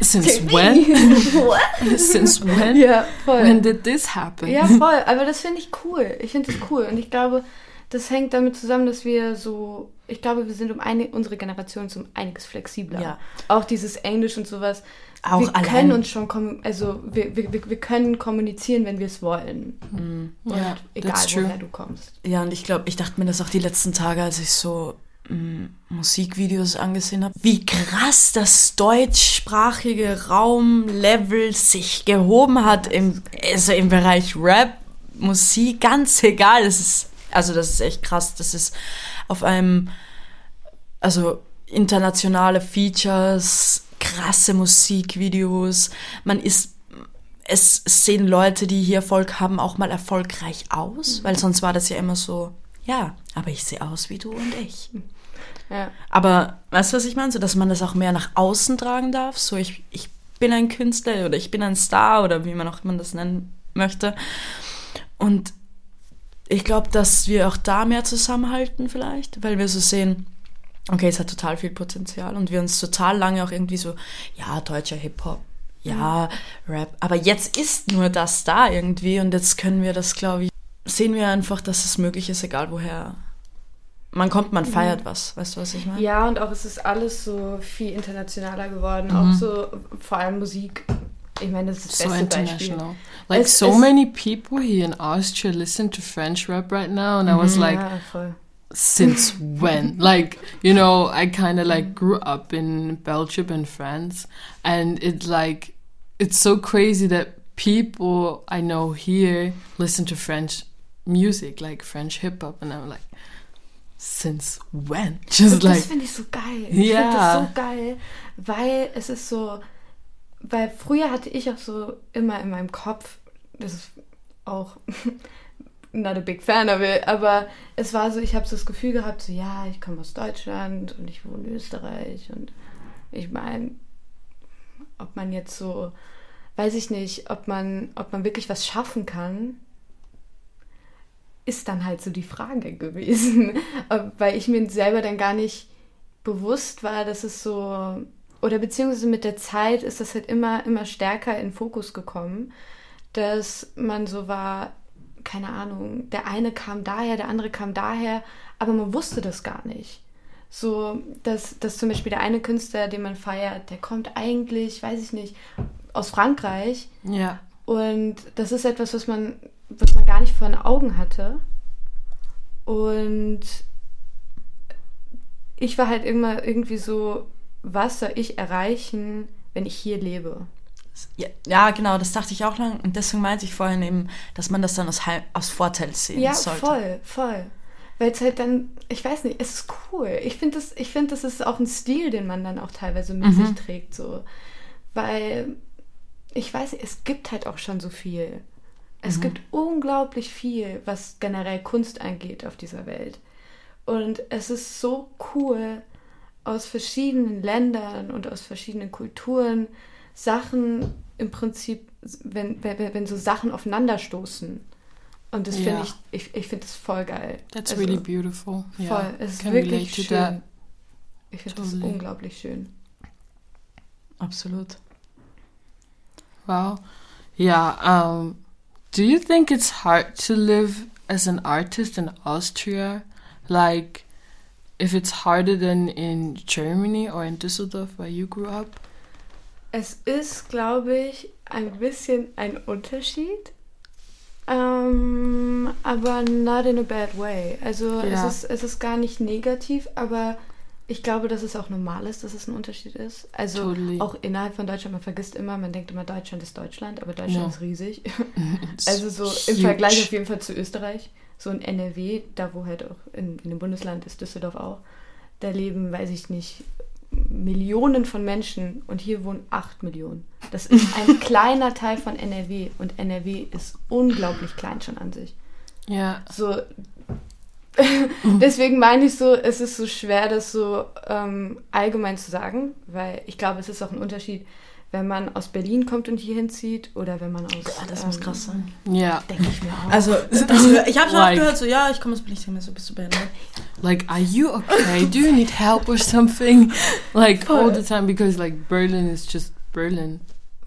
Since when? What? Since when? Ja, voll. When did this happen? Ja, voll. Aber das finde ich cool. Ich finde das cool. Und ich glaube, das hängt damit zusammen, dass wir so, ich glaube, wir sind um eine, unsere Generation ist um einiges flexibler. Ja. Auch dieses Englisch und sowas. Auch wir allein- können uns schon, also wir, wir, wir wir können kommunizieren, wenn wir es wollen. Und Ja, egal, woher du kommst. Ja, und ich glaube, ich dachte mir das auch die letzten Tage, als ich so mm, Musikvideos angesehen habe, wie krass das deutschsprachige Raumlevel sich gehoben hat im, also im Bereich Rap, Musik, ganz egal. Das ist, also das ist echt krass. Das ist auf einem, also internationale Features, krasse Musikvideos. Man ist, es sehen Leute, die hier Erfolg haben, auch mal erfolgreich aus, weil sonst war das ja immer so, ja, aber ich sehe aus wie du und ich. Ja. Aber weißt du, was ich meine? So, dass man das auch mehr nach außen tragen darf. So, ich, ich bin ein Künstler oder ich bin ein Star oder wie man auch immer das nennen möchte. Und ich glaube, dass wir auch da mehr zusammenhalten vielleicht, weil wir so sehen, okay, es hat total viel Potenzial und wir uns total lange auch irgendwie so, ja, deutscher Hip-Hop, ja, Rap, aber jetzt ist nur das da irgendwie und jetzt können wir das, glaube ich, sehen wir einfach, dass es möglich ist, egal woher man kommt, man feiert was. Weißt du, was ich meine? Ja, und auch es ist alles so viel internationaler geworden. Mhm. Auch so, vor allem Musik. Ich meine, das ist das so beste international. Beispiel. Like es, so es, many people here in Austria listen to French rap right now, and I was mhm. like, ja, since when? like, you know, I kind of like grew up in Belgium and France, and it's like, it's so crazy that people I know here listen to French music, like French hip hop, and I'm like, since when? Just like, das finde ich so geil. Ich yeah. finde das so geil, weil es ist so, weil früher hatte ich auch so immer in meinem Kopf, das ist auch not a big fan of it, aber es war so, ich habe so das Gefühl gehabt, so ja, ich komme aus Deutschland und ich wohne in Österreich und ich meine, ob man jetzt so, weiß ich nicht, ob man, ob man wirklich was schaffen kann, ist dann halt so die Frage gewesen, weil ich mir selber dann gar nicht bewusst war, dass es so oder beziehungsweise mit der Zeit ist das halt immer immer stärker in Fokus gekommen, dass man so war, keine Ahnung, der eine kam daher, der andere kam daher, aber man wusste das gar nicht. So, dass, dass zum Beispiel der eine Künstler, den man feiert, der kommt eigentlich, weiß ich nicht, aus Frankreich. Ja. Und das ist etwas, was man was man gar nicht vor den Augen hatte. Und ich war halt immer irgendwie so, was soll ich erreichen, wenn ich hier lebe? Ja, ja, genau, das dachte ich auch lang. Und deswegen meinte ich vorhin eben, dass man das dann aus, aus Vorteil sehen ja, sollte. Ja, voll, voll. Weil es halt dann, ich weiß nicht, es ist cool. Ich finde, das, find, das ist auch ein Stil, den man dann auch teilweise mit mhm. sich trägt. So. Weil, ich weiß nicht, es gibt halt auch schon so viel. Es mhm. gibt unglaublich viel, was generell Kunst angeht auf dieser Welt. Und es ist so cool, aus verschiedenen Ländern und aus verschiedenen Kulturen Sachen im Prinzip, wenn, wenn, wenn so Sachen aufeinanderstoßen. Und das finde ich, ich, ich finde das voll geil. That's also, really beautiful. Voll, yeah. es ist Can wirklich schön. That. Ich finde totally. das unglaublich schön. Absolut. Wow. Ja, um, Do you think it's hard to live as an artist in Austria? Like, if it's harder than in Germany or in Düsseldorf, where you grew up? Es ist, glaube ich, ein bisschen ein Unterschied. Um, aber not in a bad way. Also ja. es, ist, es ist gar nicht negativ, aber ich glaube, dass es auch normal ist, dass es ein Unterschied ist. Also totally. auch innerhalb von Deutschland, man vergisst immer, man denkt immer, Deutschland ist Deutschland, aber Deutschland ja. ist riesig. also so im huge. Vergleich auf jeden Fall zu Österreich. So in NRW, da wo halt auch in, in dem Bundesland ist Düsseldorf auch, da leben, weiß ich nicht, Millionen von Menschen und hier wohnen acht Millionen. Das ist ein kleiner Teil von NRW und NRW ist unglaublich klein schon an sich. Ja. So, Deswegen meine ich so, es ist so schwer, das so ähm, allgemein zu sagen, weil ich glaube, es ist auch ein Unterschied, wenn man aus Berlin kommt und hier hinzieht oder wenn man aus. Ja, das ähm, muss krass sein. Ja. Denke ich mir auch. Also, also ich habe schon like, oft gehört, so, ja, ich komme aus Berlin, ich denke mir so, bist du behindert? Like, are you okay? Do you need help or something? Like, Voll. all the time, because, like, Berlin is just Berlin.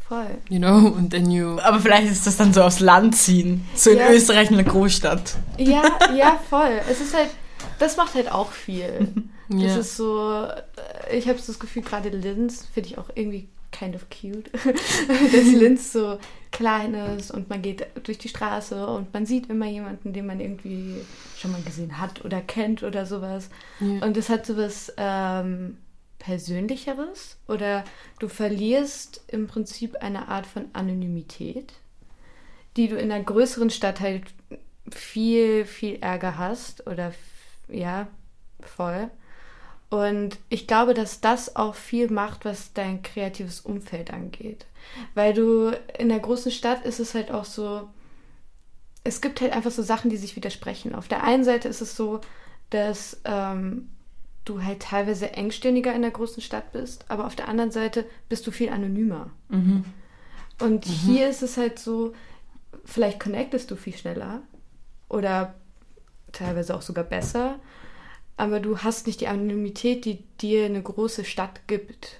Voll. You know, und then you. Aber vielleicht ist das dann so aufs Land ziehen. So in ja. Österreich in der Großstadt. Ja, ja, voll. Es ist halt, das macht halt auch viel. Das ja. ist so, ich habe so das Gefühl, gerade Linz finde ich auch irgendwie kind of cute. dass Linz so klein ist und man geht durch die Straße und man sieht immer jemanden, den man irgendwie schon mal gesehen hat oder kennt oder sowas. Ja. Und das hat sowas ähm, Persönlicheres oder du verlierst im Prinzip eine Art von Anonymität, die du in einer größeren Stadt halt viel, viel Ärger hast oder ja, voll. Und ich glaube, dass das auch viel macht, was dein kreatives Umfeld angeht. Weil du in der großen Stadt ist es halt auch so, es gibt halt einfach so Sachen, die sich widersprechen. Auf der einen Seite ist es so, dass ähm, du halt teilweise engstirniger in der großen Stadt bist, aber auf der anderen Seite bist du viel anonymer. Mhm. Und hier ist es halt so, vielleicht connectest du viel schneller oder teilweise auch sogar besser, aber du hast nicht die Anonymität, die dir eine große Stadt gibt.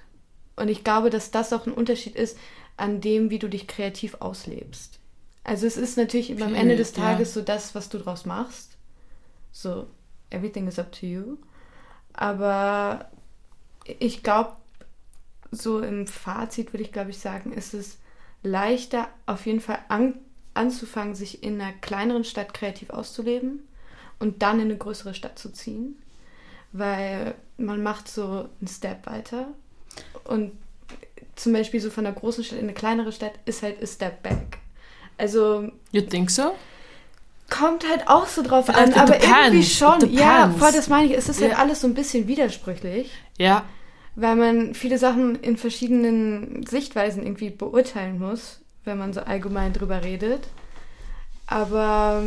Und ich glaube, dass das auch ein Unterschied ist an dem, wie du dich kreativ auslebst. Also es ist natürlich am Okay, Ende des ja. Tages so das, was du draus machst. So, everything is up to you. Aber ich glaube, so im Fazit würde ich, glaube ich, sagen, ist es leichter, auf jeden Fall an, anzufangen, sich in einer kleineren Stadt kreativ auszuleben und dann in eine größere Stadt zu ziehen. Weil man macht so einen Step weiter und zum Beispiel so von einer großen Stadt in eine kleinere Stadt ist halt a Step back. Also You think so? kommt halt auch so drauf But an, aber depends, irgendwie schon. Ja, voll, das meine ich. Es ist halt Ja. alles so ein bisschen widersprüchlich, Ja. weil man viele Sachen in verschiedenen Sichtweisen irgendwie beurteilen muss, wenn man so allgemein drüber redet. Aber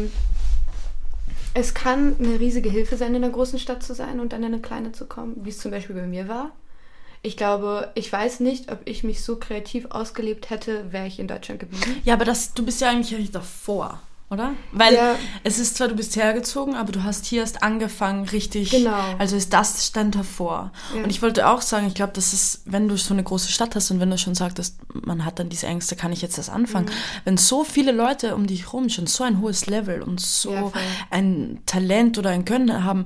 es kann eine riesige Hilfe sein, in einer großen Stadt zu sein und dann in eine kleine zu kommen, wie es zum Beispiel bei mir war. Ich glaube, ich weiß nicht, ob ich mich so kreativ ausgelebt hätte, wäre ich in Deutschland geblieben. Ja, aber das, du bist ja eigentlich davor, oder? Weil Ja. es ist zwar, du bist hergezogen, aber du hast hier erst angefangen, richtig. Genau. Also ist das stand davor. Ja. Und ich wollte auch sagen, ich glaube, das ist, wenn du so eine große Stadt hast und wenn du schon sagtest, man hat dann diese Ängste, kann ich jetzt das anfangen? Mhm. Wenn so viele Leute um dich rum schon so ein hohes Level und so Ja, ein Talent oder ein Können haben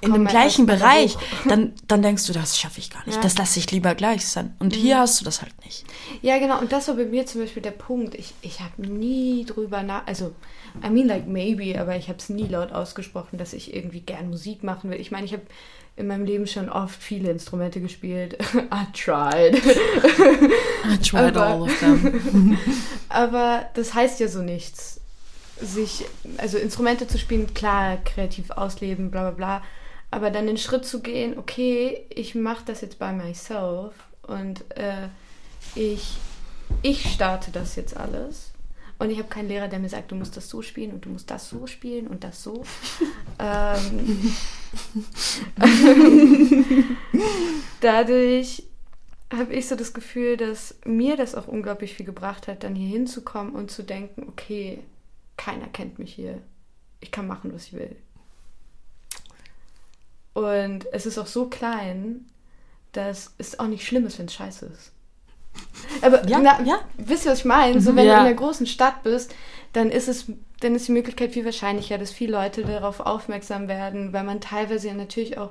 in Komm dem gleichen Bereich, dann, dann denkst du, das schaffe ich gar nicht. Mhm. Das lasse ich lieber gleich sein. Und hier hast du das halt nicht. Ja, genau. Und das war bei mir zum Beispiel der Punkt. Ich, ich habe nie drüber nach... Also, I mean like maybe, aber ich habe es nie laut ausgesprochen, dass ich irgendwie gern Musik machen will. Ich meine, ich habe in meinem Leben schon oft viele Instrumente gespielt. I tried. I tried Aber- all of them. aber das heißt ja so nichts. Sich, also Instrumente zu spielen, klar, kreativ ausleben, bla bla bla. Aber dann den Schritt zu gehen, okay, ich mache das jetzt by myself und äh, ich, ich starte das jetzt alles. Und ich habe keinen Lehrer, der mir sagt, du musst das so spielen und du musst das so spielen und das so. ähm, dadurch habe ich so das Gefühl, dass mir das auch unglaublich viel gebracht hat, dann hier hinzukommen und zu denken, okay, keiner kennt mich hier. Ich kann machen, was ich will. Und es ist auch so klein, dass es auch nicht schlimm ist, wenn es scheiße ist. Aber Ja, na, ja. wisst ihr, was ich meine? So, wenn Ja. du in einer großen Stadt bist, dann ist es, dann ist die Möglichkeit viel wahrscheinlicher, dass viele Leute darauf aufmerksam werden, weil man teilweise ja natürlich auch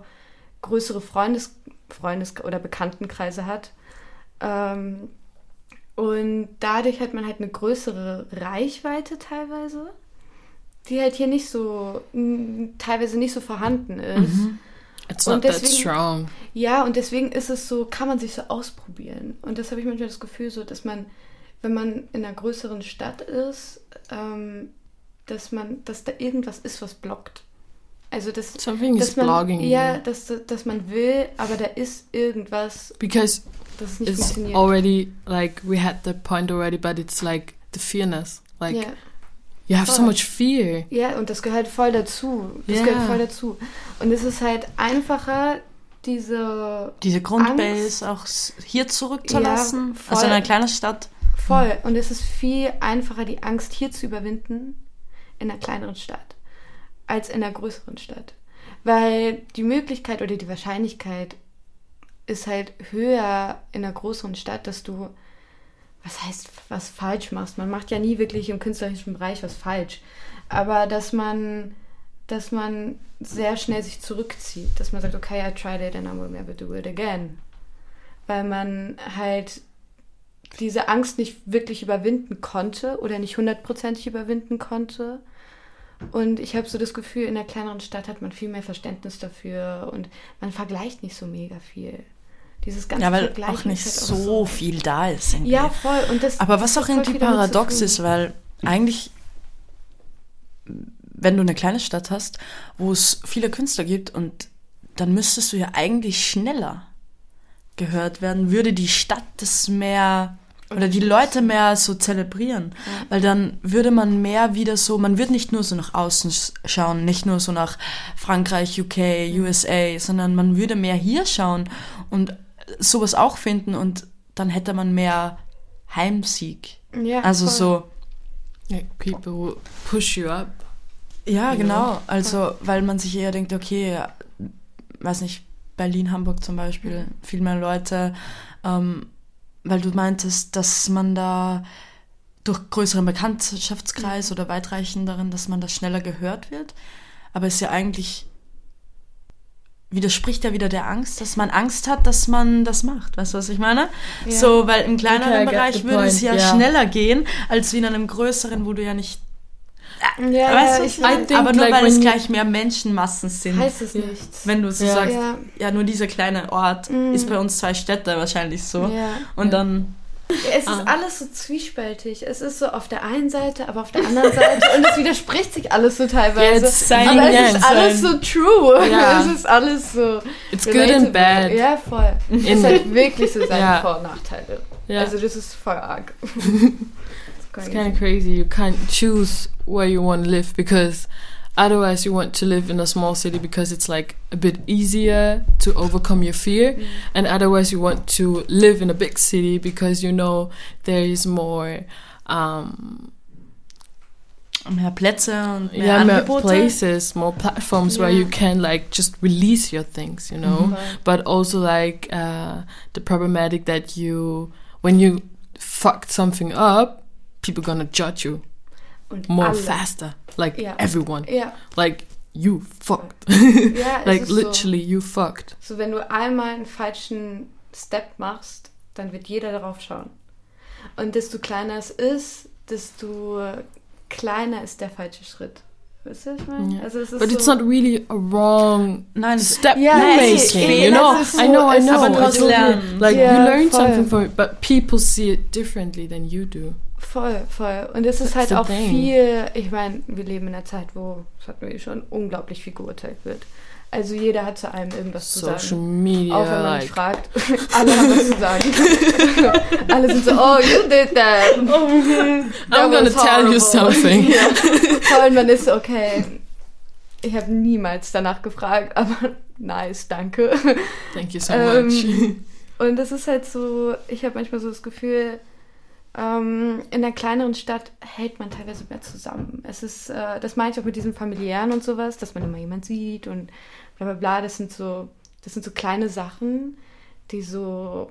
größere Freundes, Freundes- oder Bekanntenkreise hat. Ähm, und dadurch hat man halt eine größere Reichweite teilweise, die halt hier nicht so, teilweise nicht so vorhanden ist. It's not that deswegen- strong. Ja, und deswegen ist es so, kann man sich so ausprobieren. Und das habe ich manchmal das Gefühl, so, dass man, wenn man in einer größeren Stadt ist, ähm, dass man, dass da irgendwas ist, was blockt. Also dass, Something is dass man, blocking ja, dass, dass man will, aber da ist irgendwas, Because das nicht it's already like we had the point already, but it's like the fearness. Like ja. You have so much fear. ja, und das gehört voll dazu. Das Ja. gehört voll dazu. Und es ist halt einfacher, diese Diese Grundbase Angst. auch hier zurückzulassen. Ja, voll. also in einer kleinen Stadt. Voll. Und es ist viel einfacher, die Angst hier zu überwinden in einer kleineren Stadt als in einer größeren Stadt. Weil die Möglichkeit oder die Wahrscheinlichkeit ist halt höher in einer größeren Stadt, dass du, was heißt, was falsch machst. Man macht ja nie wirklich im künstlerischen Bereich was falsch. Aber dass man, dass man sehr schnell sich zurückzieht, dass man sagt, okay, I tried it and I will never do it again. Weil man halt diese Angst nicht wirklich überwinden konnte oder nicht hundertprozentig überwinden konnte. Und ich habe so das Gefühl, in einer kleineren Stadt hat man viel mehr Verständnis dafür und man vergleicht nicht so mega viel. Dieses ganze Ja, weil auch nicht halt so viel da ist. irgendwie. Ja, voll. Und das, Aber was auch irgendwie paradox ist, weil eigentlich, wenn du eine kleine Stadt hast, wo es viele Künstler gibt und dann müsstest du ja eigentlich schneller gehört werden, würde die Stadt das mehr oder die Leute mehr so zelebrieren, ja. weil dann würde man mehr wieder so, man würde nicht nur so nach außen schauen, nicht nur so nach Frankreich, UK, USA, sondern man würde mehr hier schauen und sowas auch finden und dann hätte man mehr Heimsieg. Ja, also voll. so like people will push you up. Ja, genau. Know? Also, weil man sich eher denkt, okay, weiß nicht, Berlin, Hamburg zum Beispiel, viel mehr Leute, ähm, weil du meintest, dass man da durch größeren Bekanntschaftskreis mhm. oder weitreichenderen, dass man da schneller gehört wird. Aber es ist ja eigentlich widerspricht ja wieder der Angst, dass man Angst hat, dass man das macht. Weißt du, was ich meine? Ja. So, weil im kleineren Bereich würde es ja, ja, schneller gehen, als wie in einem größeren, wo du ja nicht ja, weißt ja, ich mein, aber nur like weil es gleich mehr Menschenmassen sind. Heißt es nichts. Wenn du so sagst, ja. ja. nur dieser kleine Ort mm. ist bei uns zwei Städte wahrscheinlich so. Ja. Und dann. Es ist ah. alles so zwiespältig. Es ist so auf der einen Seite, aber auf der anderen Seite. und es widerspricht sich alles so teilweise. Yeah, aber es ist alles so true. Ja. Es ist alles so. It's good and bad. Ja, voll. es ist halt wirklich so seine Vor- und Nachteile. Also das ist voll arg. It's kind of crazy. You can't choose where you want to live because otherwise you want to live in a small city because it's like a bit easier to overcome your fear mm. and otherwise you want to live in a big city because you know there is more um mehr Plätze und mehr yeah, more places, more platforms yeah. where you can like just release your things, you know. Mm -hmm. But also like uh, the problematic that you when you fucked something up, people gonna judge you Und more alle. faster. Like ja. everyone. Ja. Like you fucked. Ja, like literally so, you fucked. So wenn du einmal einen falschen Step machst, dann wird jeder darauf schauen. Und desto kleiner es ist, desto kleiner ist der falsche Schritt. Weißt du, was ich meine? Yeah. Also es ist But so it's not really a wrong Nein, step yeah, you're making, eh, you know? So, I know, I know. Aber lernen. Like, yeah, you learn voll. something from it, but people see it differently than you do. Voll, voll. Und es ist halt auch thing. viel, ich meine, wir leben in einer Zeit, wo, das hatten wir schon, unglaublich viel geurteilt wird. Also jeder hat zu einem irgendwas Social zu sagen. Media, auch wenn man like. fragt. Alle haben was zu sagen. Alle sind so, oh, you did that. I'm gonna tell you something. ja. Vor allem man ist so, okay, ich habe niemals danach gefragt, aber nice, danke. Thank you so ähm, much. Und das ist halt so, ich habe manchmal so das Gefühl, ähm, in einer kleineren Stadt hält man teilweise mehr zusammen. Es ist, äh, das meine ich auch mit diesem familiären und sowas, dass man immer jemand sieht und bla bla bla. Das sind so, das sind so kleine Sachen, die so,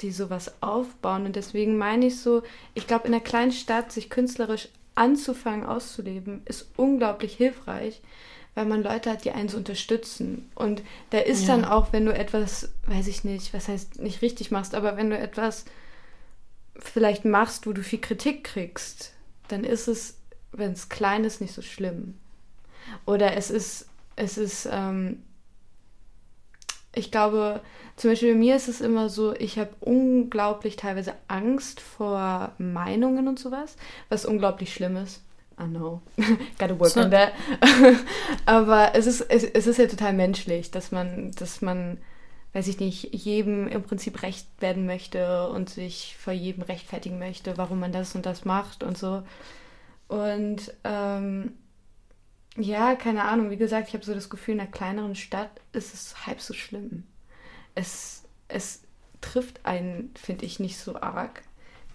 die sowas aufbauen. Und deswegen meine ich so, ich glaube, in einer kleinen Stadt sich künstlerisch anzufangen, auszuleben, ist unglaublich hilfreich, weil man Leute hat, die einen so unterstützen. Und da ist ja. dann auch, wenn du etwas, weiß ich nicht, was heißt nicht richtig machst, aber wenn du etwas vielleicht machst, wo du viel Kritik kriegst, dann ist es, wenn es klein ist, nicht so schlimm. Oder es ist, es ist, ähm, ich glaube, zum Beispiel bei mir ist es immer so, ich habe unglaublich teilweise Angst vor Meinungen und sowas, was unglaublich schlimm ist. I know, gotta work on that. Aber es ist, es, es ist ja total menschlich, dass man, dass man weiß ich nicht, jedem im Prinzip recht werden möchte und sich vor jedem rechtfertigen möchte, warum man das und das macht und so. Und ähm, ja, keine Ahnung, wie gesagt, ich habe so das Gefühl, in einer kleineren Stadt ist es halb so schlimm. Es, es trifft einen, finde ich, nicht so arg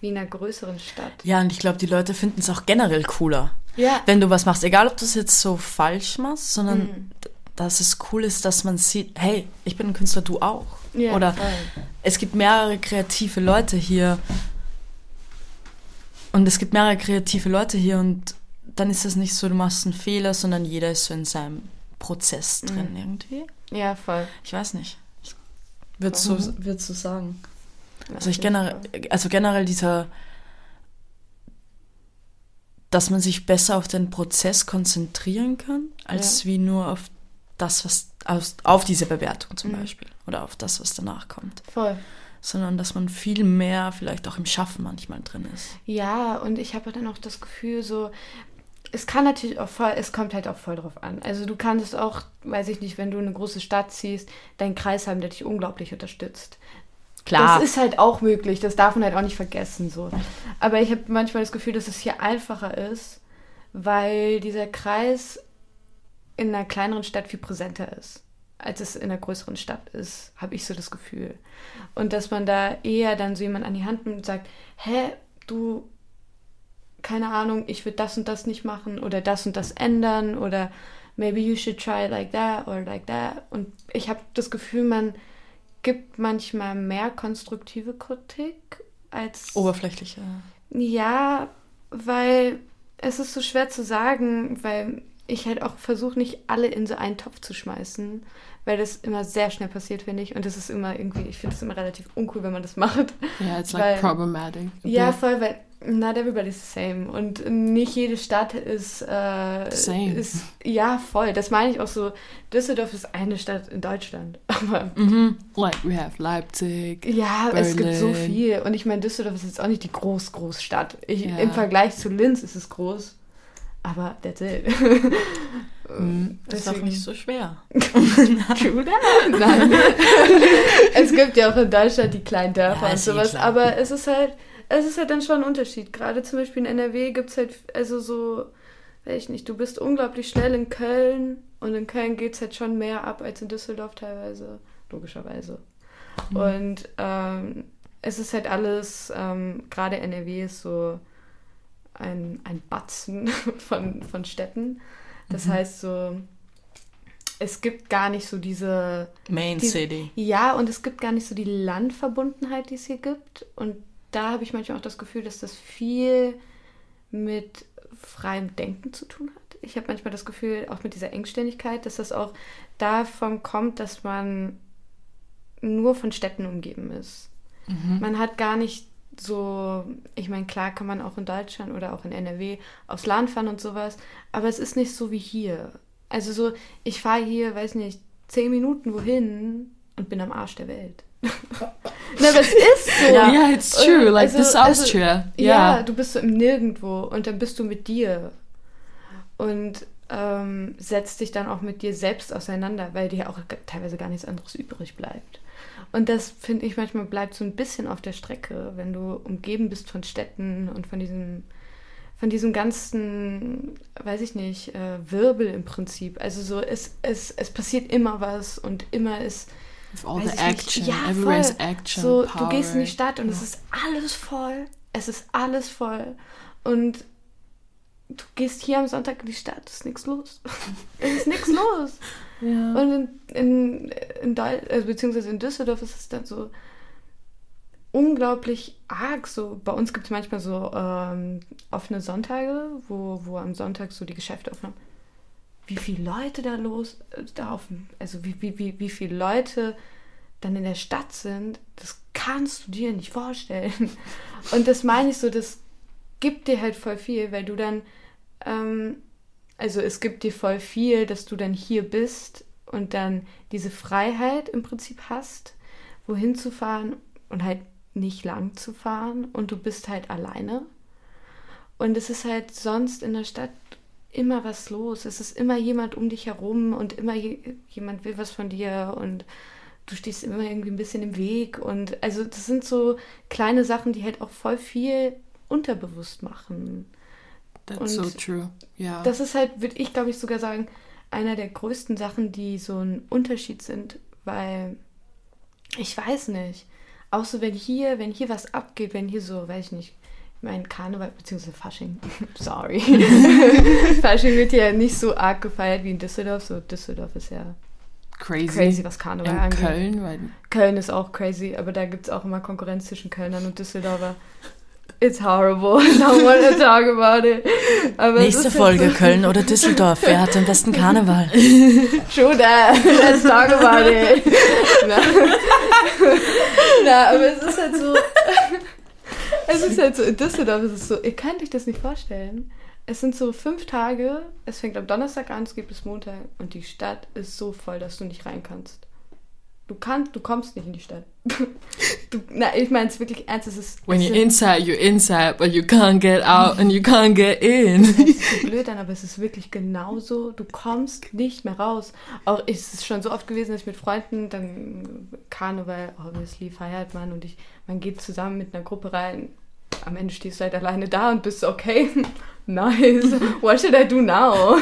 wie in einer größeren Stadt. Ja, und ich glaube, die Leute finden es auch generell cooler. Ja. Wenn du was machst, egal ob du es jetzt so falsch machst, sondern mhm dass es cool ist, dass man sieht, hey, ich bin ein Künstler, du auch. Ja, Oder voll. es gibt mehrere kreative Leute hier. Und es gibt mehrere kreative Leute hier und dann ist es nicht so, du machst einen Fehler, sondern jeder ist so in seinem Prozess mhm. drin mhm. irgendwie. Ja, voll. Ich weiß nicht. Würdest du, würdest du sagen? Also ich generell, also generell dieser, dass man sich besser auf den Prozess konzentrieren kann, als ja. wie nur auf das, was aus, auf diese Bewertung zum mhm. Beispiel oder auf das, was danach kommt. Voll. Sondern dass man viel mehr vielleicht auch im Schaffen manchmal drin ist. Ja, und ich habe dann auch das Gefühl, so, es kann natürlich auch voll, es kommt halt auch voll drauf an. Also du kannst es auch, weiß ich nicht, wenn du in eine große Stadt ziehst, deinen Kreis haben, der dich unglaublich unterstützt. Klar. Das ist halt auch möglich, das darf man halt auch nicht vergessen. So. Aber ich habe manchmal das Gefühl, dass es hier einfacher ist, weil dieser Kreis in einer kleineren Stadt viel präsenter ist, als es in einer größeren Stadt ist, habe ich so das Gefühl. Und dass man da eher dann so jemand an die Hand nimmt und sagt, hä, du, keine Ahnung, ich würde das und das nicht machen oder das und das ändern oder maybe you should try like that or like that. Und ich habe das Gefühl, man gibt manchmal mehr konstruktive Kritik als Oberflächliche. ja, weil es ist so schwer zu sagen, weil ich halt auch versuche, nicht alle in so einen Topf zu schmeißen, weil das immer sehr schnell passiert, finde ich. Und das ist immer irgendwie, ich finde es immer relativ uncool, wenn man das macht. Yeah, it's like Weil- problematic. Ja, voll, weil not everybody's the same. Und nicht jede Stadt ist, äh, Same. ist. Ja, voll. Das meine ich auch so. Düsseldorf ist eine Stadt in Deutschland. Aber Mhm. Like we have Leipzig. ja, es gibt so Berlin. viel. Und ich meine, Düsseldorf ist jetzt auch nicht die groß, groß Stadt. Ich, Ja. Im Vergleich zu Linz ist es groß. Aber that's it. Mhm. Das ist auch nicht so schwer. True that? Nein. es gibt ja auch in Deutschland die kleinen Dörfer Ja, und eh sowas, klar. aber es ist halt, es ist halt dann schon ein Unterschied. Gerade zum Beispiel in NRW gibt es halt, also so, weiß ich nicht, du bist unglaublich schnell in Köln und in Köln geht es halt schon mehr ab als in Düsseldorf teilweise, logischerweise. Mhm. Und ähm, es ist halt alles, ähm, gerade NRW ist so ein, ein Batzen von, von Städten. Das Mhm. heißt so, es gibt gar nicht so diese Main Die- City. ja, und es gibt gar nicht so die Landverbundenheit, die es hier gibt. Und da habe ich manchmal auch das Gefühl, dass das viel mit freiem Denken zu tun hat. Ich habe manchmal das Gefühl, auch mit dieser Engständigkeit, dass das auch davon kommt, dass man nur von Städten umgeben ist. Mhm. Man hat gar nicht so, ich meine, klar kann man auch in Deutschland oder auch in NRW aufs Land fahren und sowas, aber es ist nicht so wie hier. Also so, ich fahre hier, weiß nicht, zehn Minuten wohin und bin am Arsch der Welt. Na, aber es ist so. Yeah, yeah, it's true. Like Also- this also- Austria. Ja, Yeah. du bist so im Nirgendwo und dann bist du mit dir und ähm, setzt dich dann auch mit dir selbst auseinander, weil dir auch teilweise gar nichts anderes übrig bleibt. Und das finde ich manchmal bleibt so ein bisschen auf der Strecke, wenn du umgeben bist von Städten und von diesem von diesem ganzen, weiß ich nicht, äh, Wirbel im Prinzip. Also so, es, es, es passiert immer was und immer ist With all the action. Ja, Everywhere's voll. action. so, power. du gehst in die Stadt und es ist alles voll. Es ist alles voll. Und du gehst hier am Sonntag in die Stadt, es ist nichts los. es ist nichts los. Yeah. Und in, in, in äh, beziehungsweise in Düsseldorf ist es dann so unglaublich arg. So, bei uns gibt es manchmal so ähm, offene Sonntage, wo, wo am Sonntag so die Geschäfte offen haben. Wie viele Leute da los, äh, da auf, also wie, wie, wie, wie viele Leute dann in der Stadt sind, das kannst du dir nicht vorstellen. Und das meine ich so, das gibt dir halt voll viel, weil du dann, ähm, also es gibt dir voll viel, dass du dann hier bist und dann diese Freiheit im Prinzip hast, wohin zu fahren und halt nicht lang zu fahren und du bist halt alleine. Und es ist halt sonst in der Stadt immer was los. Es ist immer jemand um dich herum und immer je, jemand will was von dir und du stehst immer irgendwie ein bisschen im Weg. Und also das sind so kleine Sachen, die halt auch voll viel unterbewusst machen. That's so und true. Yeah. Das ist halt, würde ich glaube ich sogar sagen, einer der größten Sachen, die so ein Unterschied sind, weil ich weiß nicht, auch so wenn hier, wenn hier was abgeht, wenn hier so, weiß ich nicht, mein Karneval, beziehungsweise Fasching, sorry. Fasching wird ja nicht so arg gefeiert wie in Düsseldorf. So, Düsseldorf ist ja crazy. crazy, was Karneval In angeht. Köln? Köln ist auch crazy, aber da gibt es auch immer Konkurrenz zwischen Kölnern und Düsseldorfer. It's horrible. Don't want to talk about it. Aber Nächste Folge so, Köln oder Düsseldorf. Wer hat den besten Karneval? True that. Let's talk about it. Na. Na, aber es ist halt so. Es ist halt so, in Düsseldorf ist es so, ihr könnt euch das nicht vorstellen. Es sind so fünf Tage, es fängt am Donnerstag an, es geht bis Montag und die Stadt ist so voll, dass du nicht rein kannst. Du kannst, du kommst nicht in die Stadt. Du, na, ich meine es wirklich ernst. Es ist, When you're ist- inside, you're inside, but you can't get out and you can't get in. Das sich so blöd an, aber es ist wirklich genauso. Du kommst nicht mehr raus. Auch ist es schon so oft gewesen, dass ich mit Freunden dann Karneval, obviously, feiert man und ich, man geht zusammen mit einer Gruppe rein. Am Ende stehst du halt alleine da und bist so, okay, nice, what should I do now?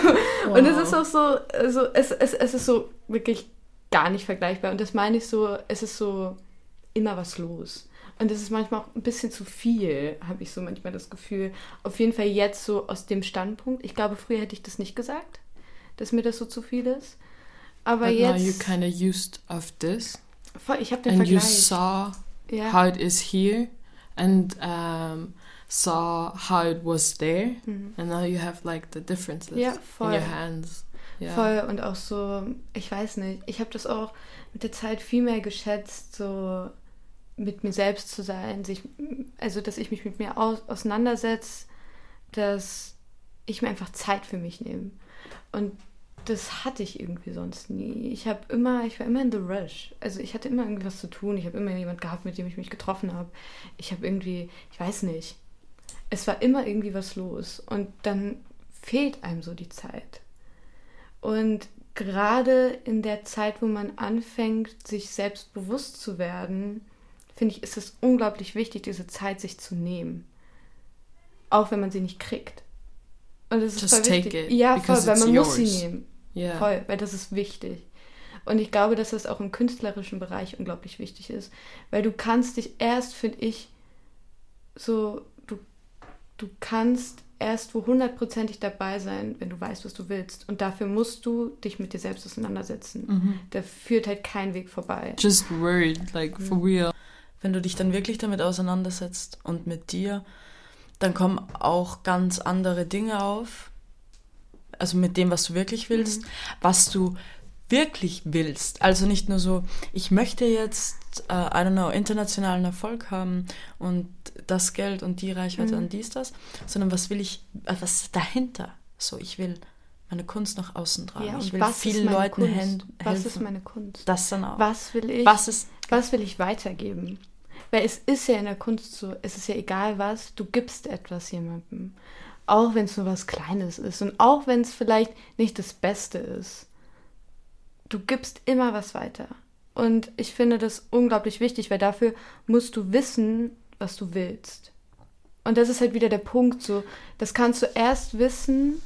Und es ist auch so, also es, es, es ist so wirklich gar nicht vergleichbar. Und das meine ich so, es ist so immer was los. Und es ist manchmal auch ein bisschen zu viel, habe ich so manchmal das Gefühl. Auf jeden Fall jetzt so aus dem Standpunkt. Ich glaube, früher hätte ich das nicht gesagt, dass mir das so zu viel ist. Aber But now jetzt, you're kind of used of this. voll, ich habe den and you Vergleich. saw ja. how it is here and um, saw how it was there Mhm. and now you have like the differences Ja, in your hands yeah Voll und auch so, ich weiß nicht, ich habe das auch mit der Zeit viel mehr geschätzt, so mit mir selbst zu sein, sich, also dass ich mich mit mir aus, auseinandersetze, dass ich mir einfach Zeit für mich nehme. Und das hatte ich irgendwie sonst nie. Ich habe immer, ich war immer in the rush. Also ich hatte immer irgendwas zu tun. Ich habe immer jemand gehabt, mit dem ich mich getroffen habe. Ich habe irgendwie, ich weiß nicht. Es war immer irgendwie was los. Und dann fehlt einem so die Zeit. Und gerade in der Zeit, wo man anfängt, sich selbst bewusst zu werden, finde ich, ist es unglaublich wichtig, diese Zeit sich zu nehmen. Auch wenn man sie nicht kriegt. Und das ist Just voll take wichtig. it, ja, voll, weil man muss sie yours. nehmen. yeah Voll, weil das ist wichtig. Und ich glaube, dass das auch im künstlerischen Bereich unglaublich wichtig ist. Weil du kannst dich erst, finde ich, so, du, du kannst erst wo hundertprozentig dabei sein, wenn du weißt, was du willst. Und dafür musst du dich mit dir selbst auseinandersetzen. Mhm. Da führt halt kein Weg vorbei. just word like for real Wenn du dich dann wirklich damit auseinandersetzt und mit dir, dann kommen auch ganz andere Dinge auf. Also mit dem, was du wirklich willst, was du wirklich willst. Also nicht nur so, ich möchte jetzt, äh, I don't know, internationalen Erfolg haben und das Geld und die Reichweite und dies, das, sondern was will ich, äh, was ist dahinter? So, ich will meine Kunst nach außen tragen. Ja, ich will vielen Leuten Kunst? hen- Was helfen. ist meine Kunst? das dann auch. Was will ich? Was ist Was will ich weitergeben? Weil es ist ja in der Kunst so, es ist ja egal was, du gibst etwas jemandem. Auch wenn es nur was Kleines ist und auch wenn es vielleicht nicht das Beste ist. Du gibst immer was weiter. Und ich finde das unglaublich wichtig, weil dafür musst du wissen, was du willst. Und das ist halt wieder der Punkt so, das kannst du erst wissen,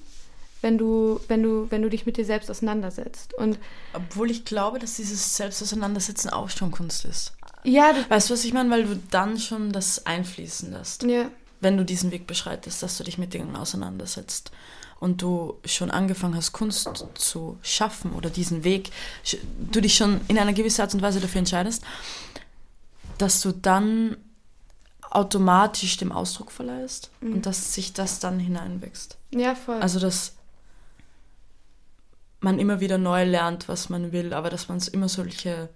wenn du, wenn du, wenn du dich mit dir selbst auseinandersetzt. Und Obwohl ich glaube, dass dieses Selbstauseinandersetzen auch schon Kunst ist. Ja, Weißt du, was ich meine? Weil du dann schon das einfließen lässt. ja, Wenn du diesen Weg beschreitest, dass du dich mit Dingen auseinandersetzt und du schon angefangen hast, Kunst zu schaffen oder diesen Weg, du dich schon in einer gewissen Art und Weise dafür entscheidest, dass du dann automatisch dem Ausdruck verleihst und dass sich das dann hineinwächst. ja, voll. Also, dass man immer wieder neu lernt, was man will, aber dass man immer solche,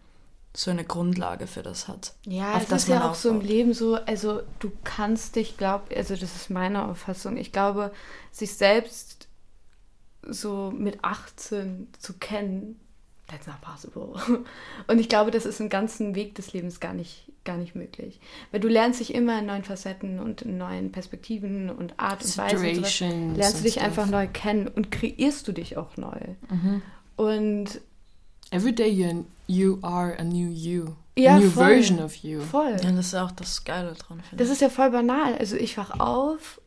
so eine Grundlage für das hat. Ja, auf es das ist ja auch so im aufbaut. Leben so, also du kannst dich, glaub, also das ist meine Auffassung, ich glaube, sich selbst so mit 18 zu kennen, that's not possible. Und ich glaube, das ist im ganzen Weg des Lebens gar nicht, gar nicht möglich. Weil du lernst dich immer in neuen Facetten und in neuen Perspektiven und Art und Weise und sowas, lernst du dich stuff. einfach neu kennen und kreierst du dich auch neu. Und every day you you are a new you Ja, a new voll. version of you voll. Ja, das ist auch das Geile dran, finde Das ist ja voll banal. Also ich wach auf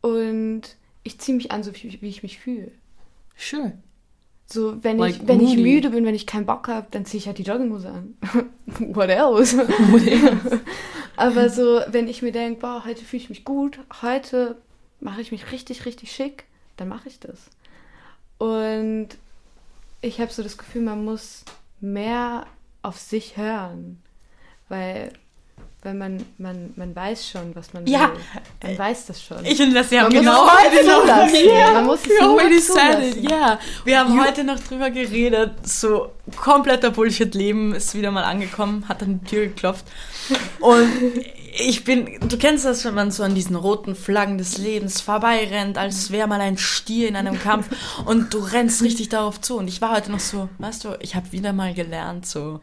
und ich ziehe mich an, so wie, wie ich mich fühle. sure So, wenn Like ich, wenn ich müde bin, wenn ich keinen Bock habe, dann ziehe ich halt die Jogginghose an. What else? Aber so, wenn ich mir denke, boah, heute fühle ich mich gut, heute mache ich mich richtig, richtig schick, dann mache ich das. Und ich habe so das Gefühl, man muss mehr auf sich hören. Weil, weil man, man, man weiß schon, was man Ja, will. Man weiß das schon. Ich finde das, wir haben man genau heute noch, zulassen. Man muss es nur said zulassen. yeah wir haben You- heute noch drüber geredet, so kompletter Bullshit-Leben ist wieder mal angekommen, hat an die Tür geklopft und ich bin, du kennst das, wenn man so an diesen roten Flaggen des Lebens vorbeirennt, als wäre man ein Stier in einem Kampf und du rennst richtig darauf zu und ich war heute noch so, weißt du, ich habe wieder mal gelernt, so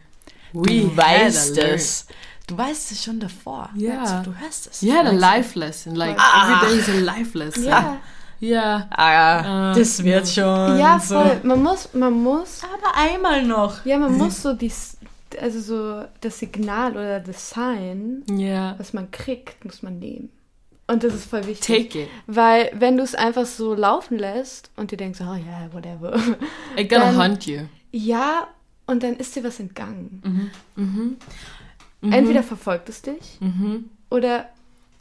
We du weißt es. Du weißt es schon davor. Ja. Also, du hörst es. You had a Du weißt life lesson. Like Ah. every day is a life lesson. Ja, Yeah. Ah, ja, Ah, das wird schon. ja so. voll. Man muss, man muss, Aber einmal noch. ja, man muss so die, also so das Signal oder das Sign, Yeah. was man kriegt, muss man nehmen. Und das ist voll wichtig. Take it. Weil wenn du es einfach so laufen lässt und dir denkst, oh ja, yeah, whatever. It's gonna Dann- hunt you. Ja, und dann ist dir was entgangen. Mhm. Entweder verfolgt es dich Mhm. oder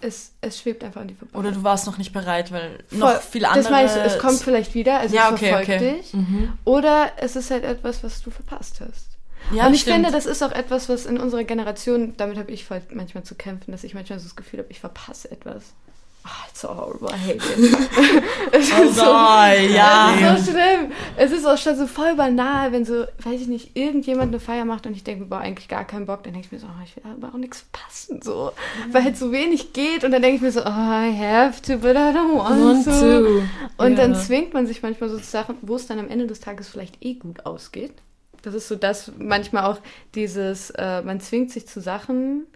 es, es schwebt einfach an die vorbei. Oder du warst noch nicht bereit, weil Voll. noch viel andere... Das meine ich, so, es kommt vielleicht wieder, also Ja, es okay, verfolgt okay. dich. Mhm. Oder es ist halt etwas, was du verpasst hast. Ja, und ich stimmt. finde, das ist auch etwas, was in unserer Generation, damit habe ich voll manchmal zu kämpfen, dass ich manchmal so das Gefühl habe, ich verpasse etwas. Ah, it's so horrible, I hate it. es Oh ist so, nein, ja. Es ist so schlimm. Es ist auch schon so voll banal, wenn so, weiß ich nicht, irgendjemand eine Feier macht und ich denke, boah, eigentlich gar keinen Bock, dann denke ich mir so, oh, ich will aber auch nichts verpassen, so. Weil halt so wenig geht und dann denke ich mir so, oh, I have to, but I don't want, Want to. to. Und dann Ja. zwingt man sich manchmal so zu Sachen, wo es dann am Ende des Tages vielleicht eh gut ausgeht. Das ist so das, manchmal auch dieses, äh, man zwingt sich zu Sachen,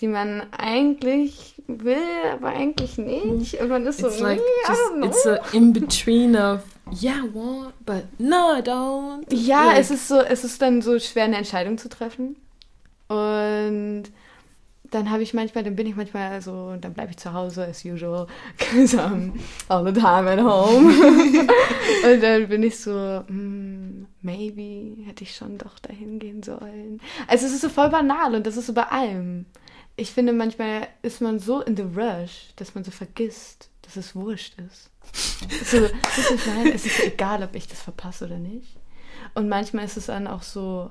die man eigentlich will, aber eigentlich nicht. Und man ist so, It's like "Mm, I just, don't know." it's a in between of yeah, I want, but no, I don't. Ja, Like, es ist so, es ist dann so schwer, eine Entscheidung zu treffen. Und dann habe ich manchmal, dann bin ich manchmal so, dann bleibe ich zu Hause as usual, because I'm all the time at home. und dann bin ich so, mm, maybe hätte ich schon doch dahin gehen sollen. Also es ist so voll banal und das ist so bei allem. Ich finde, manchmal ist man so in the rush, dass man so vergisst, dass es wurscht ist. So, ist, nein, es ist egal, ob ich das verpasse oder nicht. Und manchmal ist es dann auch so,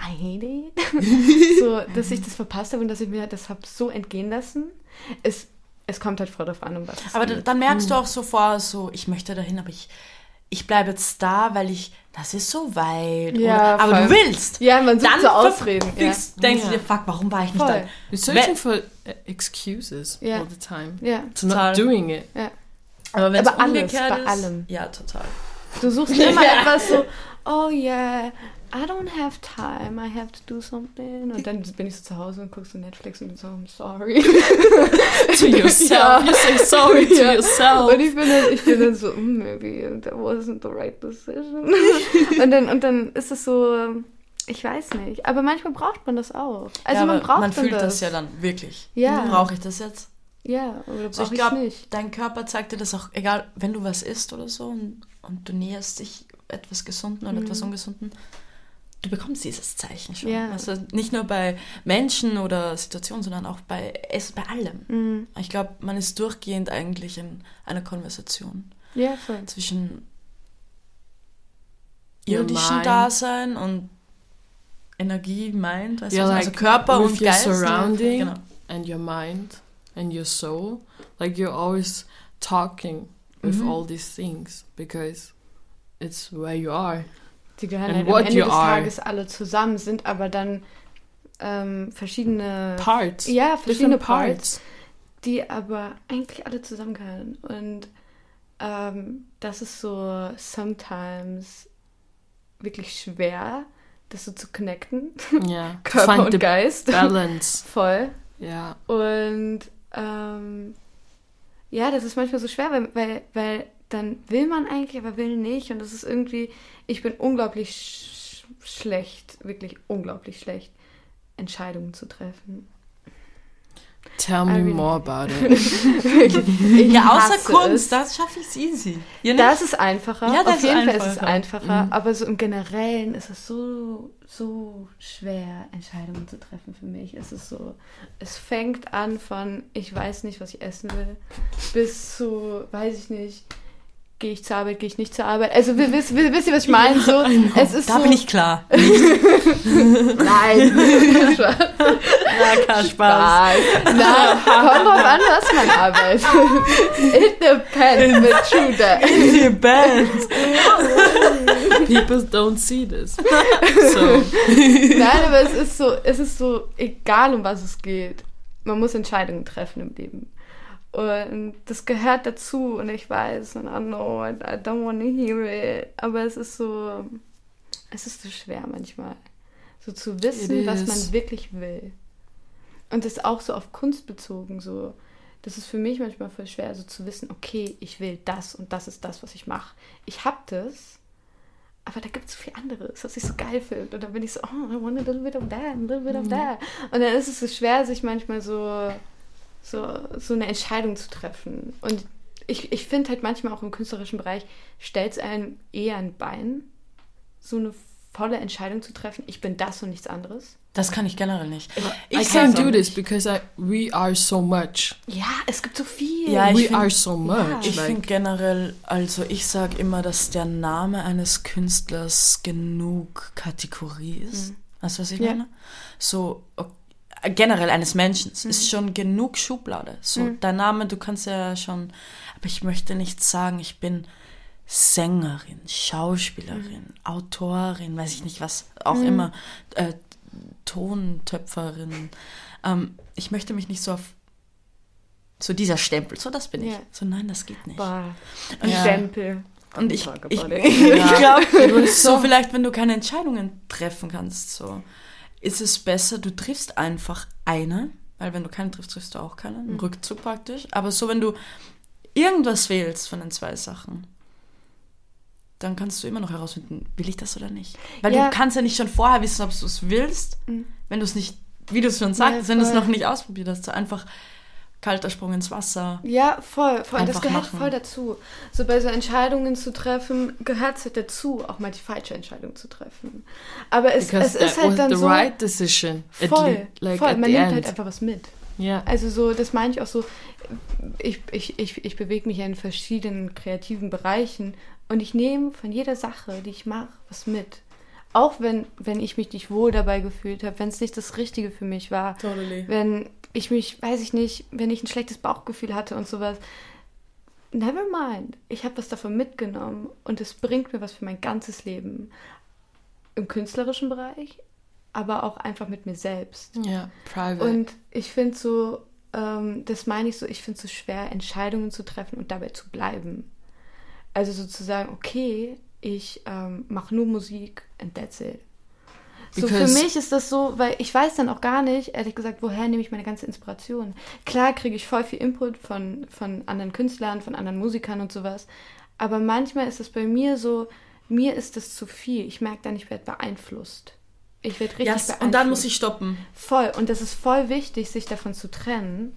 I hate it. so, dass ich das verpasst habe und dass ich mir das habe so entgehen lassen. Es, es kommt halt voll darauf an, um was es Aber geht. da- dann merkst du auch sofort so, ich möchte dahin, aber ich, ich bleibe jetzt da, weil ich, das ist so weit. Ja, oder, aber voll. du willst. Ja, man sucht Dann so Ausreden. Ja. denkst Ja. du dir, fuck, warum war ich nicht Voll. da? You're searching for uh, excuses Yeah. all the time ja. to Total. not doing it. Aber wenn es Aber alles, umgekehrt bei ist, allem. ja, total. Du suchst immer etwas so, oh yeah, I don't have time, I have to do something. Und dann bin ich so zu Hause und guckst so Netflix und bin so, I'm sorry. To yourself, Ja. you say sorry to Ja. yourself. Und ich bin dann, ich bin dann so, mm, maybe that wasn't the right decision. und, dann, und dann ist es so, ich weiß nicht. Aber manchmal braucht man das auch. Also ja, man braucht man fühlt das. das ja dann wirklich. Ja. Brauche ich das jetzt? Ja, oder So, brauche ich ich glaube, nicht. dein Körper zeigt dir das auch, egal, wenn du was isst oder so und, und du näherst dich etwas Gesunden oder etwas Ungesunden, du bekommst dieses Zeichen schon. Ja. Also nicht nur bei Menschen oder Situationen, sondern auch bei, es, bei allem. Mhm. Ich glaube, man ist durchgehend eigentlich in einer Konversation Ja, voll. zwischen Your irdischen. Dasein und Energie, Mind, weißt Yeah, like also Körper with und your Geist. surrounding. Genau. and your mind and your soul. Like you're always talking with Mhm. all these things because it's where you are. Die gehören And halt am Ende des are. Tages alle zusammen, sind aber dann ähm, verschiedene, Parts. ja, verschiedene Parts, parts. die aber eigentlich alle zusammengehören. Und ähm, das ist so sometimes wirklich schwer, das so zu connecten. Yeah. Körper find und the Geist. balance. Voll. Yeah. Und ähm, ja, das ist manchmal so schwer, weil, weil, weil dann will man eigentlich, aber will nicht. Und das ist irgendwie, ich bin unglaublich sch schlecht, wirklich unglaublich schlecht, Entscheidungen zu treffen. Tell I me more about it. Ich Ja, außer Kunst, es. das schaffe ich easy. Ja, Das ist einfacher. Ja, das Auf jeden ist Fall ist es einfacher. einfacher. Mhm. Aber so im Generellen ist es so, so schwer, Entscheidungen zu treffen für mich. Es ist so, es fängt an von, ich weiß nicht, was ich essen will, bis zu, weiß ich nicht, gehe ich zur Arbeit, gehe ich nicht zur Arbeit. Also wi- wisst, wisst, wisst ihr, was ich meine? So, es ist da so, bin ich klar. Nein. Ja, kein Spaß. Na, kommt drauf an, was man arbeitet. It depends, but true that. Die Band. People don't see this. So Nein, aber es ist so, es ist so, egal um was es geht. Man muss Entscheidungen treffen im Leben. Und das gehört dazu und ich weiß, und I know, I, I don't want to hear it. Aber es ist so, es ist so schwer manchmal. So zu wissen, was man wirklich will. Und das auch so auf Kunst bezogen, so. Das ist für mich manchmal voll schwer, so zu wissen, okay, ich will das und das ist das, was ich mache. Ich hab das, aber da gibt es so viel anderes, was ich so geil finde. Und dann bin ich so, oh, I want a little bit of that, a little bit of that. Und dann ist es so schwer, sich manchmal so, so, so eine Entscheidung zu treffen. Und ich, ich finde halt manchmal auch im künstlerischen Bereich stellt es einem eher ein Bein, so eine volle Entscheidung zu treffen. Ich bin das und nichts anderes. Das kann ich generell nicht. I Ich can't sag- do this because I, we are so much. Ja, es gibt so viel. Ja, we find- are so much. Ich like, finde generell, also ich sage immer, dass der Name eines Künstlers genug Kategorie ist. Weißt du, was ich Ja. meine? So, ok- äh, generell eines Menschen ist schon genug Schublade. So, dein Name, du kannst ja schon, aber ich möchte nicht sagen, ich bin Sängerin, Schauspielerin, Autorin, weiß ich nicht was, auch immer, äh, Tontöpferin. Ähm, ich möchte mich nicht so auf so dieser Stempel, so das bin ich. Ja. So nein, das geht nicht. Boah, Und ein ja. Stempel. Und ich, ich, about it. ich glaube, so- so vielleicht, wenn du keine Entscheidungen treffen kannst, so ist es besser, du triffst einfach eine, weil wenn du keine triffst, triffst du auch keine, Mhm. im Rückzug praktisch. Aber so, wenn du irgendwas wählst von den zwei Sachen, dann kannst du immer noch herausfinden, will ich das oder nicht. Weil Ja. du kannst ja nicht schon vorher wissen, ob du es willst, wenn du es nicht, wie du es schon sagst, wenn du es noch nicht ausprobiert hast. So einfach kalter Sprung ins Wasser. Ja, voll, voll. Das Einfach gehört machen. voll dazu. So bei so Entscheidungen zu treffen, gehört es halt dazu, auch mal die falsche Entscheidung zu treffen. Aber es, because es ist halt dann the so. right decision. voll, like voll. Man nimmt end. halt einfach was mit. yeah. Also so, das meine ich auch so, ich, ich, ich, ich bewege mich ja in verschiedenen kreativen Bereichen und ich nehme von jeder Sache, die ich mache, was mit. Auch wenn, wenn ich mich nicht wohl dabei gefühlt habe, wenn es nicht das Richtige für mich war, Totally. wenn ich mich, weiß ich nicht, wenn ich ein schlechtes Bauchgefühl hatte und sowas. Never mind. Ich habe was davon mitgenommen und es bringt mir was für mein ganzes Leben. Im künstlerischen Bereich, aber auch einfach mit mir selbst. Yeah, private. Und ich finde so, ähm, das meine ich so, ich finde es so schwer, Entscheidungen zu treffen und dabei zu bleiben. Also sozusagen, okay, ich ähm, mache nur Musik and that's it. So für mich ist das so, weil ich weiß dann auch gar nicht, ehrlich gesagt, woher nehme ich meine ganze Inspiration. Klar kriege ich voll viel Input von, von anderen Künstlern, von anderen Musikern und sowas. Aber manchmal ist es bei mir so, mir ist das zu viel. Ich merke dann, ich werde beeinflusst. Ich werde richtig Ja, beeinflusst. und dann muss ich stoppen. Voll. Und das ist voll wichtig, sich davon zu trennen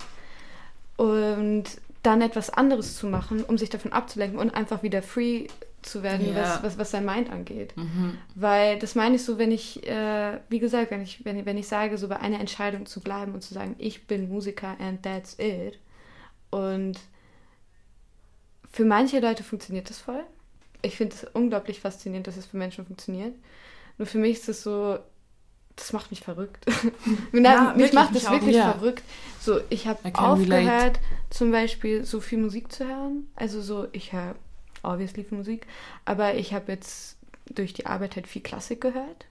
und dann etwas anderes zu machen, um sich davon abzulenken und einfach wieder free zu werden, Ja. was, was, was sein Mind angeht. Mhm. Weil das meine ich so, wenn ich, äh, wie gesagt, wenn ich, wenn, wenn ich sage, so bei einer Entscheidung zu bleiben und zu sagen, ich bin Musiker and that's it. Und für manche Leute funktioniert das voll. Ich finde es unglaublich faszinierend, dass es für Menschen funktioniert. Nur für mich ist es so, das macht mich verrückt. Nein, Ja, mich wirklich, macht mich das wirklich Ja. verrückt. So, ich habe aufgehört, relate. zum Beispiel so viel Musik zu hören. Also so, ich höre obviously viel Musik, aber ich habe jetzt durch die Arbeit halt viel Klassik gehört.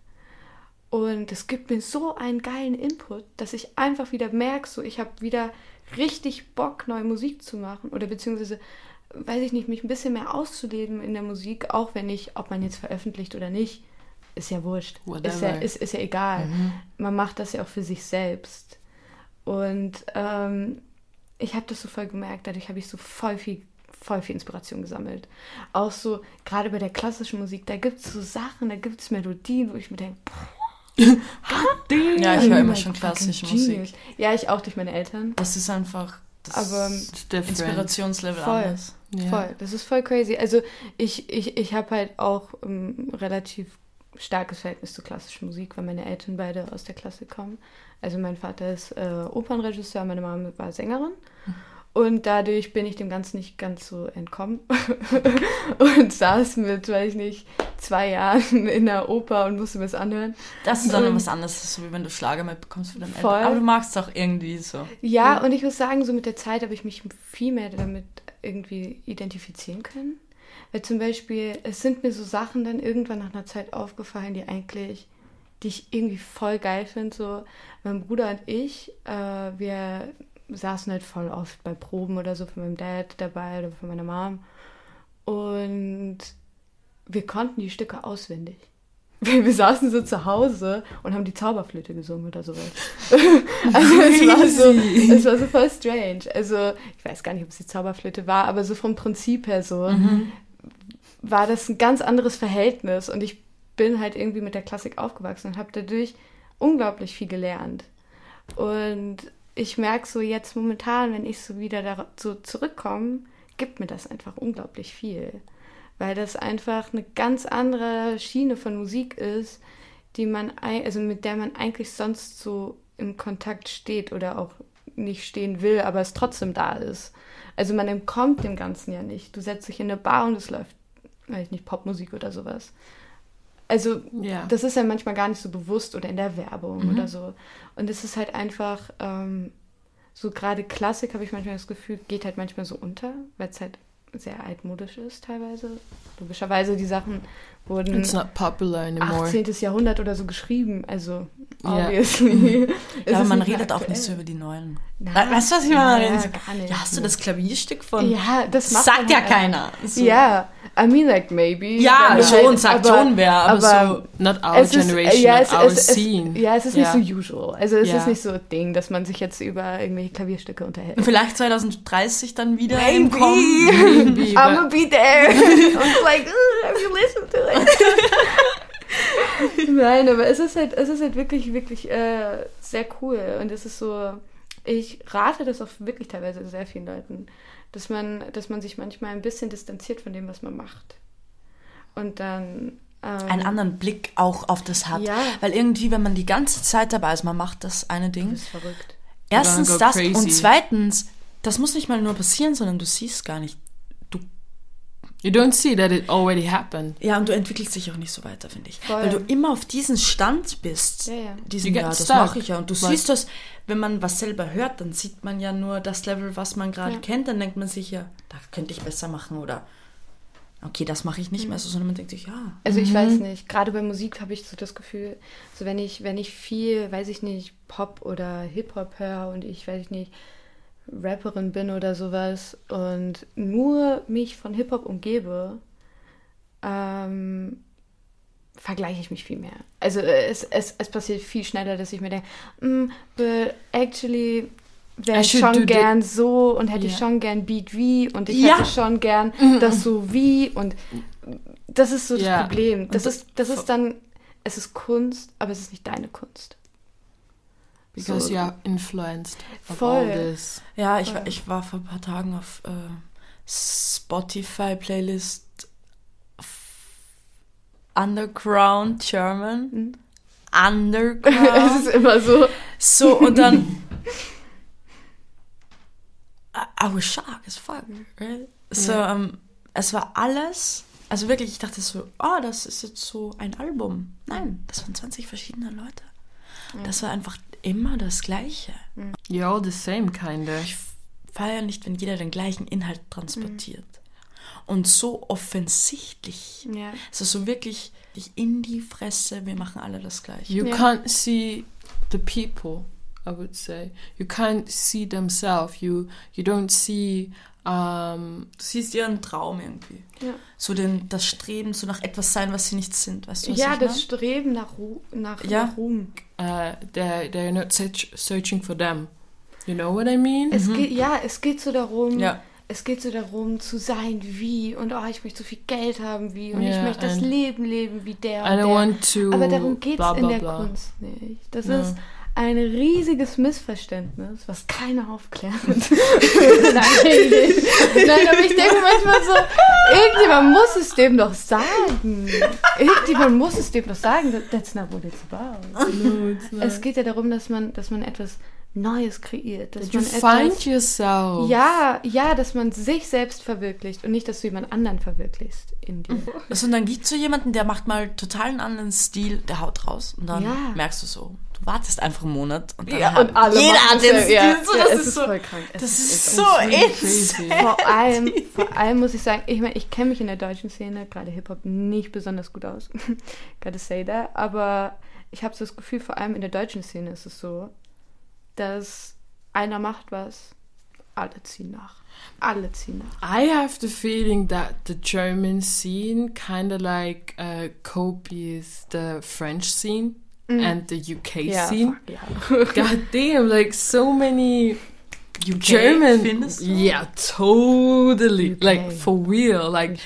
Und es gibt mir so einen geilen Input, dass ich einfach wieder merke, so ich habe wieder richtig Bock, neue Musik zu machen. Oder beziehungsweise, weiß ich nicht, mich ein bisschen mehr auszuleben in der Musik, auch wenn ich, ob man jetzt veröffentlicht oder nicht, ist ja wurscht. Ist ja, ist, ist ja egal. Man macht das ja auch für sich selbst. Und ähm, ich habe das so voll gemerkt, dadurch habe ich so voll viel, voll viel Inspiration gesammelt. Auch so, gerade bei der klassischen Musik, da gibt es so Sachen, da gibt es Melodien, wo ich mir denke, Ja, ich höre immer schon klassische Musik. Ja, ich auch durch meine Eltern. Das ist einfach das Aber. Inspirationslevel Voll. anders. Yeah. Voll, das ist voll crazy. Also ich, ich, ich habe halt auch ein relativ starkes Verhältnis zu klassischer Musik, weil meine Eltern beide aus der Klassik kommen. Also mein Vater ist äh, Opernregisseur, meine Mama war Sängerin. Und dadurch bin ich dem Ganzen nicht ganz so entkommen und saß mit, weiß ich nicht, zwei Jahren in der Oper und musste mir das anhören. Das ist dann was anderes, so wie wenn du Schlager mitbekommst von deinen Voll. Eltern. Aber du magst es auch irgendwie so. Ja, und ich muss sagen, so mit der Zeit habe ich mich viel mehr damit irgendwie identifizieren können. Weil zum Beispiel, es sind mir so Sachen dann irgendwann nach einer Zeit aufgefallen, die eigentlich, die ich irgendwie voll geil finde. So, mein Bruder und ich, äh, wir saßen halt voll oft bei Proben oder so von meinem Dad dabei oder von meiner Mom. Und wir konnten die Stücke auswendig. wir saßen so zu Hause und haben die Zauberflöte gesungen oder sowas. also es war, so, es war so voll strange. Also ich weiß gar nicht, ob es die Zauberflöte war, aber so vom Prinzip her so mhm. war das ein ganz anderes Verhältnis und ich bin halt irgendwie mit der Klassik aufgewachsen und habe dadurch unglaublich viel gelernt. Und ich merke so jetzt momentan, wenn ich so wieder da so zurückkomme, gibt mir das einfach unglaublich viel weil das einfach eine ganz andere Schiene von Musik ist, die man, also mit der man eigentlich sonst so im Kontakt steht oder auch nicht stehen will, aber es trotzdem da ist. Also man entkommt dem Ganzen ja nicht. Du setzt dich in eine Bar und es läuft, weiß ich nicht, Popmusik oder sowas. Also ja. das ist ja manchmal gar nicht so bewusst oder in der Werbung mhm. oder so. Und es ist halt einfach, ähm, so gerade Klassik habe ich manchmal das Gefühl, geht halt manchmal so unter, weil es halt sehr altmodisch ist teilweise. Logischerweise, die Sachen wurden It's not popular anymore. 18. Jahrhundert oder so geschrieben. Also, obviously. Yeah. ja, aber man redet auch nicht so über die neuen. Na, weißt du, was ich meine? Ja, gar nicht. ja, hast du das Klavierstück von? Ja, das macht Sagt ja halt keiner. So. Ja, I mean like maybe. Ja, schon, halt, sagt aber, schon wer, aber, aber, so not our generation, ist, ja, es, not our es, scene. Es, ja, es ist ja. nicht so usual. Also es ja. ist nicht so ein Ding, dass man sich jetzt über irgendwelche Klavierstücke unterhält. Vielleicht 2030 dann wieder maybe. im Kommen. Maybe, I'm gonna be there. I'm like, have you listened to it? Nein, aber es ist halt, es ist halt wirklich, wirklich äh, sehr cool. Und es ist so, ich rate das auch wirklich teilweise sehr vielen Leuten, dass man, dass man sich manchmal ein bisschen distanziert von dem, was man macht. Und dann ähm, einen anderen Blick auch auf das hat. Ja. Weil irgendwie, wenn man die ganze Zeit dabei ist, man macht das eine Ding. Das ist verrückt. Erstens das crazy. und zweitens, das muss nicht mal nur passieren, sondern du siehst gar nicht. Du You don't see that it already happened. Ja, und du entwickelst dich auch nicht so weiter, finde ich. Voll. Weil du immer auf diesen Stand bist. Ja, ja. Diesen, ja, das mache ich ja. Und du But siehst das, wenn man was selber hört, dann sieht man ja nur das Level, was man gerade ja. kennt. Dann denkt man sich ja, da könnte ich besser machen oder okay, das mache ich nicht mhm. mehr so, sondern man denkt sich, ja. Also ich mhm. weiß nicht, gerade bei Musik habe ich so das Gefühl, so wenn ich, wenn ich viel, weiß ich nicht, Pop oder Hip-Hop höre und ich, weiß ich nicht, Rapperin bin oder sowas und nur mich von Hip-Hop umgebe, ähm, vergleiche ich mich viel mehr. Also es, es, es passiert viel schneller, dass ich mir denke, mm, but actually wäre ich schon gern so und hätte yeah. ich schon gern Beat wie und ich ja. hätte schon gern mhm. das so wie und das ist so das yeah. Problem. Das ist, das ist dann, es ist Kunst, aber es ist nicht deine Kunst. Because so. you are influenced Voll. all this. Ja, ich, war, ich war vor ein paar Tagen auf äh, Spotify-Playlist Underground German. Mhm. Underground. es ist immer so. So, und dann I was shocked as fuck, right? So, ja. um, es war alles, also wirklich, ich dachte so, oh, das ist jetzt so ein Album. Nein, das waren 20 verschiedene Leute. Ja. Das war einfach immer das Gleiche. Ja, all the same, kinda. Ich feiere nicht, wenn jeder den gleichen Inhalt transportiert. Mhm. Und so offensichtlich. Ja. Also so wirklich in die Fresse, wir machen alle das Gleiche. You ja. can't see the people. I would say. You can't see themselves. You you don't see. Um, du siehst ihren Traum irgendwie. Ja. So den, das Streben, so nach etwas sein, was sie nicht sind. Weißt du, was ja, ich das meine? Streben nach, Ru nach, ja. nach Ruhm. Uh, they're, they're not searching for them. You know what I mean? Es mhm. geht, ja, es geht so darum, ja. es geht so darum zu sein wie und oh, ich möchte so viel Geld haben wie und yeah, ich möchte das Leben leben wie der I don't want to Aber darum geht es in der blah. Kunst nicht. Das no. ist ein riesiges Missverständnis, was keiner aufklärt. Nein, Nein, aber ich denke manchmal so, irgendjemand muss es dem doch sagen. Irgendjemand muss es dem doch sagen. That's not what it's about. No, it's es geht ja darum, dass man, dass man etwas Neues kreiert. Dass you man etwas, find yourself. Ja, ja, dass man sich selbst verwirklicht und nicht, dass du jemand anderen verwirklichst in dir. Also, und dann gibt es so jemanden, der macht mal total einen anderen Stil, der haut raus und dann ja. merkst du so, du wartest einfach einen Monat und dann ja, und alle jeder hat den Stil. Ja, so, das, ja, ist, ist so, voll krank. Es das ist, ist so insane. Vor allem, vor allem muss ich sagen, ich meine, ich kenne mich in der deutschen Szene, gerade Hip-Hop, nicht besonders gut aus. Gotta say that. Aber ich habe so das Gefühl, vor allem in der deutschen Szene ist es so, dass einer macht was alle ziehen nach. Alle ziehen nach. I have the feeling that the German scene kind of like uh, copies the French scene and the UK Ja, scene. fuck, ja. God damn, like so many UK, German. findest du? Yeah, totally. UK. Like for real. Like.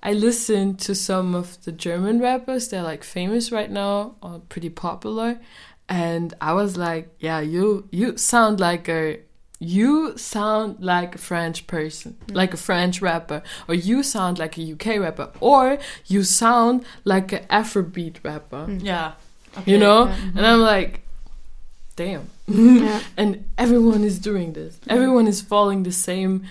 I listen to some of the German rappers. They're like famous right now or pretty popular. And I was like, yeah, you you sound like a you sound like a French person, mm. like a French rapper, or you sound like a UK rapper, or you sound like an Afrobeat rapper. Mm. Ja. You know? Ja. And I'm like, damn. Ja. and everyone is doing this. Everyone is following the same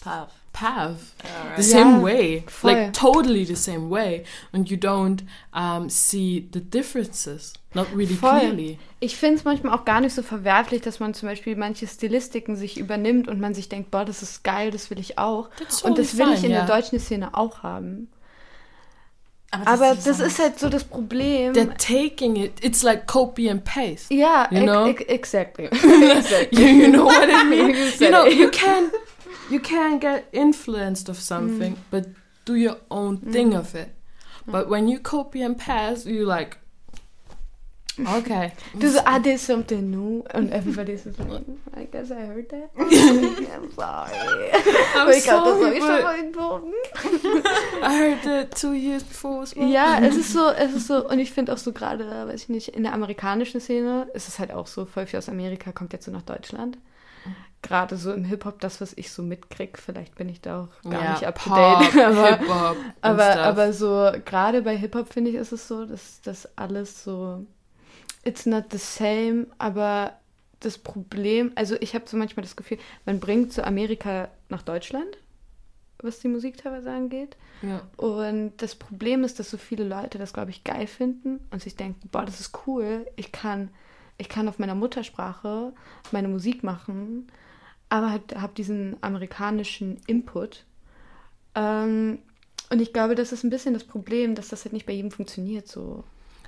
Path. Path the Alright. same Ja, way voll. like totally the same way and you don't um, see the differences not really Voll. clearly Ich finde es manchmal auch gar nicht so verwerflich, dass man zum Beispiel manche Stilistiken sich übernimmt und man sich denkt, boah, das ist geil, das will ich auch. That's und das will totally ich in fine, der deutschen Szene auch haben. Aber Aber ist das ist halt so das Problem. they're taking it it's like copy and paste ja, you know? ex- exactly. exactly. you, you know what I mean You know you can you can get influenced of something but do your own thing of it but when you copy and paste you like okay Du so, I did something new. And everybody's like, I guess I heard that. I'm sorry. I'm das sorry, habe ich schon mal entworfen. I heard that two years before as well Ja, es ist so, es ist so, und ich finde auch so gerade, weiß ich nicht, in der amerikanischen Szene ist es halt auch so, voll viel aus Amerika kommt jetzt so nach Deutschland. Gerade so im Hip-Hop, das, was ich so mitkrieg, vielleicht bin ich da auch gar Ja, nicht up to Pop, date, aber, Hip-Hop and aber, stuff. aber so, gerade bei Hip-Hop finde ich, ist es so, dass das alles so, it's not the same, aber das Problem, also ich habe so manchmal das Gefühl, man bringt so Amerika nach Deutschland, was die Musik teilweise angeht. ja. Und das Problem ist, dass so viele Leute das, glaube ich, geil finden und sich denken, boah, das ist cool, ich kann, ich kann auf meiner Muttersprache meine Musik machen, aber halt, habe diesen amerikanischen Input. Ähm, und ich glaube, das ist ein bisschen das Problem, dass das halt nicht bei jedem funktioniert so.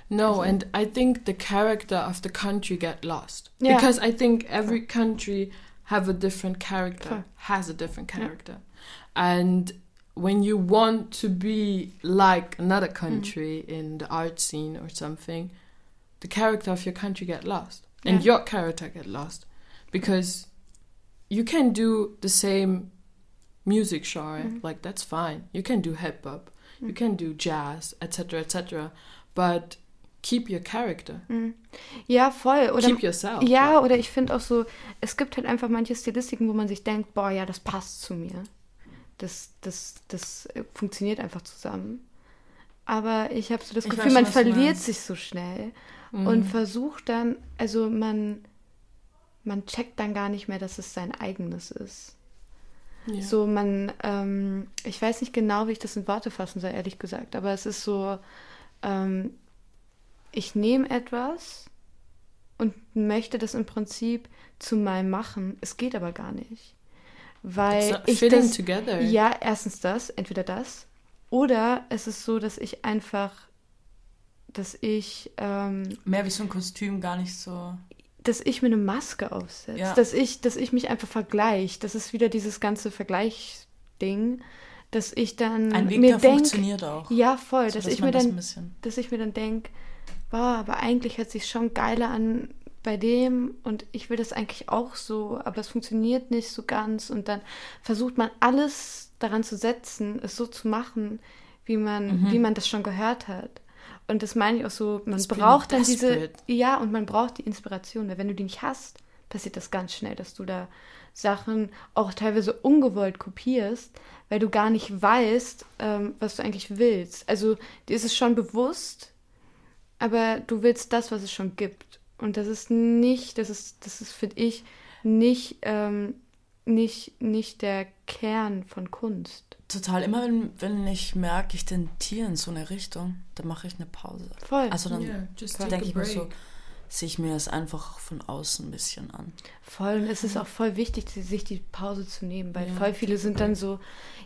No, and I think the character of the country get lost Yeah. because I think every country have a different character, Voll. has a different Yeah. character, and when you want to be like another Mm. country in the art scene or something, the character of your country get lost, and Yeah. your character get lost because you can do the same music genre, Mm. like that's fine. You can do hip hop, you Mm. can do jazz, etc., etc., but keep your character. Mhm. Ja, voll. Oder, keep yourself. ja, oder ich finde auch so, es gibt halt einfach manche Stilistiken, wo man sich denkt, boah, ja, das passt zu mir. Das, das, das äh, funktioniert einfach zusammen. Aber ich habe so das Ich Gefühl, weiß man verliert sich so schnell Mhm. und versucht dann, also man, man checkt dann gar nicht mehr, dass es sein eigenes ist. Ja. So, man, ähm, ich weiß nicht genau, wie ich das in Worte fassen soll, ehrlich gesagt, aber es ist so, ähm, ich nehme etwas und möchte das im Prinzip zu meinem machen. Es geht aber gar nicht. Weil ich das, together. ja, erstens das, entweder das, oder es ist so, dass ich einfach, dass ich, ähm, Mehr wie so ein Kostüm, gar nicht so. dass ich mir eine Maske aufsetze, Ja. dass ich, dass ich mich einfach vergleiche. Das ist wieder dieses ganze Vergleichsding, dass ich dann Ein Weg, mir der denke, funktioniert auch. ja voll, So, dass, dass ich mir das dann, dass ich mir dann denke, boah, aber eigentlich hört sich schon geiler an bei dem und ich will das eigentlich auch so, aber es funktioniert nicht so ganz und dann versucht man alles daran zu setzen, es so zu machen, wie man, Mhm. wie man das schon gehört hat. Und das meine ich auch so, man been braucht dann diese, ja, und man braucht die Inspiration, weil wenn du die nicht hast, passiert das ganz schnell, dass du da Sachen auch teilweise ungewollt kopierst, weil du gar nicht weißt, ähm, was du eigentlich willst. Also dir ist es schon bewusst, aber du willst das, was es schon gibt. Und das ist nicht, das ist, das ist, finde ich, nicht, ähm, nicht, nicht der Kern von Kunst. Total. Immer wenn, wenn ich merke, ich tendiere in so eine Richtung, dann mache ich eine Pause. Voll. Also dann Yeah, denke ich mir so, sehe ich mir das einfach von außen ein bisschen an. Voll, und es ist auch voll wichtig, sich die Pause zu nehmen, weil Ja, voll viele sind dann so,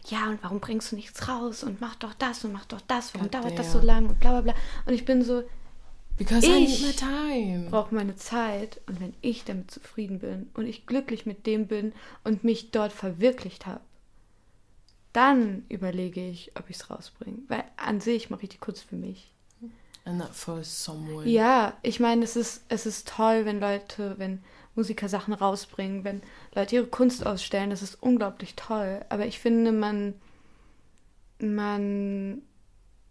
ja, und warum bringst du nichts raus und mach doch das und mach doch das, warum dauert das so lang und bla bla bla. Und ich bin so, Because I need Ich my time. brauche meine Zeit und wenn ich damit zufrieden bin und ich glücklich mit dem bin und mich dort verwirklicht habe, dann überlege ich, ob ich es rausbringe. Weil an sich mache ich die Kunst für mich. And not for someone. Ja, ich meine, es ist, es ist toll, wenn Leute, wenn Musiker Sachen rausbringen, wenn Leute ihre Kunst ausstellen, das ist unglaublich toll. Aber ich finde, man, man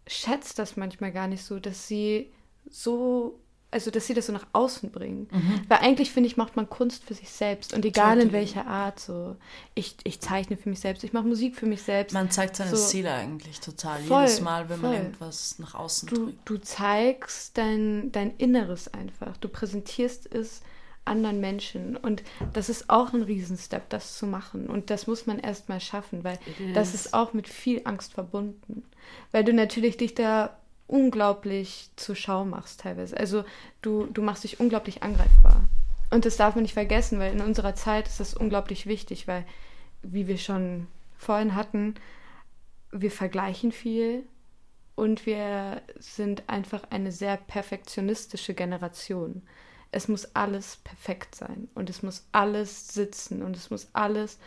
schätzt das manchmal gar nicht so, dass sie so, also dass sie das so nach außen bringen. Weil eigentlich, finde ich, macht man Kunst für sich selbst und egal in welcher Art so. Ich, ich zeichne für mich selbst, ich mache Musik für mich selbst. Man zeigt seine So. Ziele eigentlich total. Voll, Jedes Mal, wenn man voll. irgendwas nach außen du, trägt. du zeigst dein, dein Inneres einfach. Du präsentierst es anderen Menschen. Und das ist auch ein Riesenstep, das zu machen. Und das muss man erst mal schaffen, weil It das is. ist auch mit viel Angst verbunden. Weil du natürlich dich da unglaublich zur Schau machst teilweise. Also du, du machst dich unglaublich angreifbar. Und das darf man nicht vergessen, weil in unserer Zeit ist das unglaublich wichtig, weil, wie wir schon vorhin hatten, wir vergleichen viel und wir sind einfach eine sehr perfektionistische Generation. Es muss alles perfekt sein und es muss alles sitzen und es muss alles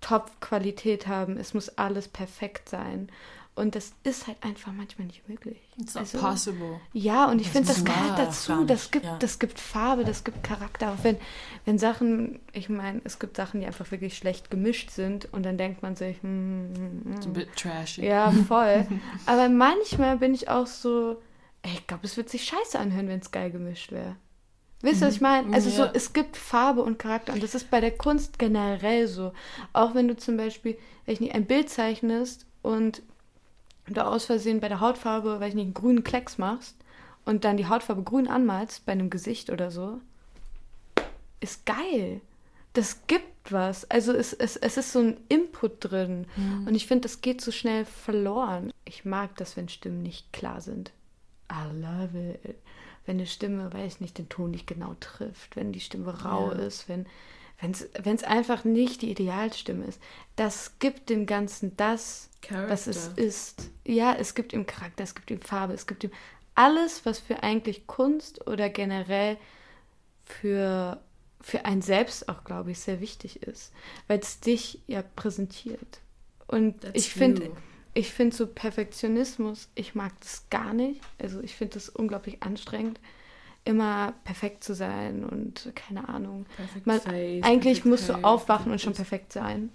Top-Qualität haben. Es muss alles perfekt sein. Und das ist halt einfach manchmal nicht möglich. It's Also- possible. Ja, und ich finde, das gehört dazu. Das gibt, ja. das gibt Farbe, das gibt Charakter. Auch wenn, wenn Sachen, ich meine, es gibt Sachen, die einfach wirklich schlecht gemischt sind und dann denkt man sich, hm, hm, hm, It's a bit trashy. ja, voll. Aber manchmal bin ich auch so, ey, ich glaube, es wird sich scheiße anhören, wenn es geil gemischt wäre. Wisst ihr, was ich meine? Also so, Ja. es gibt Farbe und Charakter und das ist bei der Kunst generell so. Auch wenn du zum Beispiel, weiß ich nicht, ein Bild zeichnest und du aus Versehen bei der Hautfarbe, weiß ich nicht, einen grünen Klecks machst und dann die Hautfarbe grün anmalst bei einem Gesicht oder so, ist geil. Das gibt was. Also es, es, es ist so ein Input drin. Und ich finde, das geht so schnell verloren. Ich mag das, wenn Stimmen nicht klar sind. I love it. Wenn eine Stimme, weiß ich nicht, den Ton nicht genau trifft, wenn die Stimme rau Ja. ist, wenn wenn es einfach nicht die Idealstimme ist. Das gibt dem Ganzen das, was es ist. Ja, es gibt ihm Charakter, es gibt ihm Farbe, es gibt ihm alles, was für eigentlich Kunst oder generell für, für einen selbst auch, glaube ich, sehr wichtig ist. Weil es dich ja präsentiert. Und That's ich finde, ich finde so Perfektionismus, ich mag das gar nicht. Also ich finde das unglaublich anstrengend, immer perfekt zu sein und keine Ahnung. Man, face, eigentlich musst du hair, aufwachen und schon perfekt sein.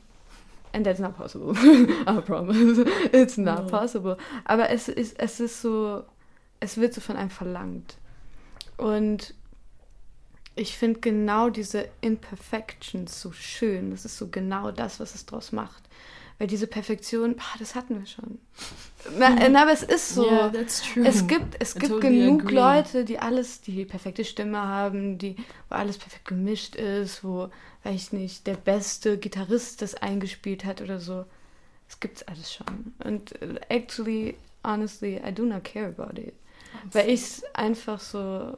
And that's not possible. I promise. It's not No. possible. Aber es ist, es ist so, es wird so von einem verlangt. Und ich finde genau diese Imperfections so schön. Das ist so genau das, was es draus macht. Weil diese Perfektion, ah, das hatten wir schon. Na, na, aber es ist so. Yeah, that's true. Es gibt, es I gibt totally genug agree. Leute, die alles, die perfekte Stimme haben, die, wo alles perfekt gemischt ist, wo, weiß ich nicht, der beste Gitarrist das eingespielt hat oder so. Es gibt's alles schon. Und äh, actually, honestly, I do not care about it. Weil ich einfach so,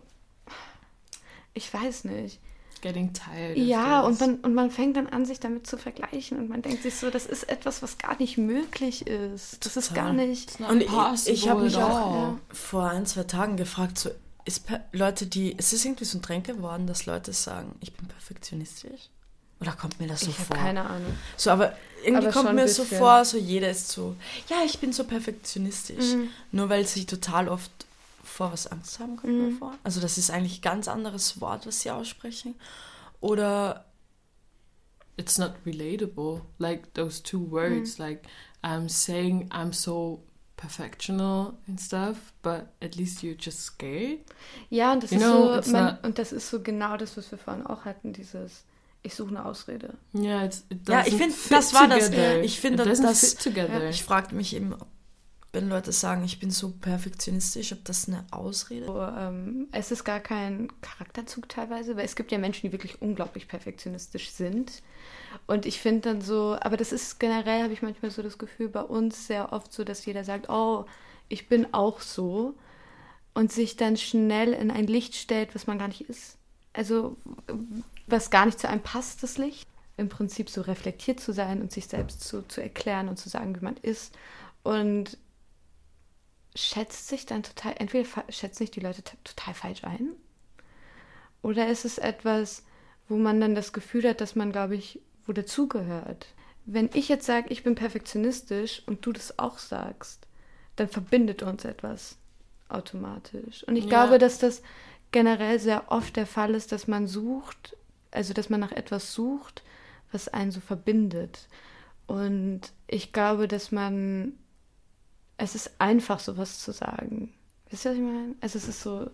ich weiß nicht. Getting tired. Ja, und man, und man fängt dann an, sich damit zu vergleichen und man denkt sich so, das ist etwas, was gar nicht möglich ist. Das ist gar Total. nicht. Und ich, ich habe mich auch all. vor ein, zwei Tagen gefragt, so ist per Leute, die, ist es irgendwie so ein Trend geworden, dass Leute sagen, ich bin perfektionistisch? Oder kommt mir das so ich habe vor? keine Ahnung. So, aber irgendwie Aber kommt mir so vor, so jeder ist so, ja, ich bin so perfektionistisch. Mhm. Nur weil sie total oft vor was Angst haben, kommt mir Mhm. vor. Also das ist eigentlich ein ganz anderes Wort, was sie aussprechen. Oder it's not relatable. Like those two words, Mm. like I'm saying I'm so perfectional and stuff, but at least you're just scared. Ja, und das You ist know, so, man, und das ist so genau das, was wir vorhin auch hatten, dieses, ich suche eine Ausrede. Yeah, it Ja, ich doesn't find, fit das war das. together. Ich finde, das- fit together. ich fragte mich eben, ob- wenn Leute sagen, ich bin so perfektionistisch, ob das eine Ausrede ist. So, ähm, es ist gar kein Charakterzug teilweise, weil es gibt ja Menschen, die wirklich unglaublich perfektionistisch sind. Und ich finde dann so, aber das ist generell, habe ich manchmal so das Gefühl, bei uns sehr oft so, dass jeder sagt, oh, ich bin auch so. Und sich dann schnell in ein Licht stellt, was man gar nicht ist. Also, was gar nicht zu einem passt, das Licht. Im Prinzip so reflektiert zu sein und sich selbst zu, zu erklären und zu sagen, wie man ist. Und schätzt sich dann total, entweder schätzen sich die Leute total falsch ein, oder ist es etwas, wo man dann das Gefühl hat, dass man, glaube ich, wo dazugehört. Wenn ich jetzt sage, ich bin perfektionistisch und du das auch sagst, dann verbindet uns etwas automatisch. Und ich ja. glaube, dass das generell sehr oft der Fall ist, dass man sucht, also dass man nach etwas sucht, was einen so verbindet. Und ich glaube, dass man, es ist einfach, sowas zu sagen. Wisst ihr, was ich meine? Also es ist so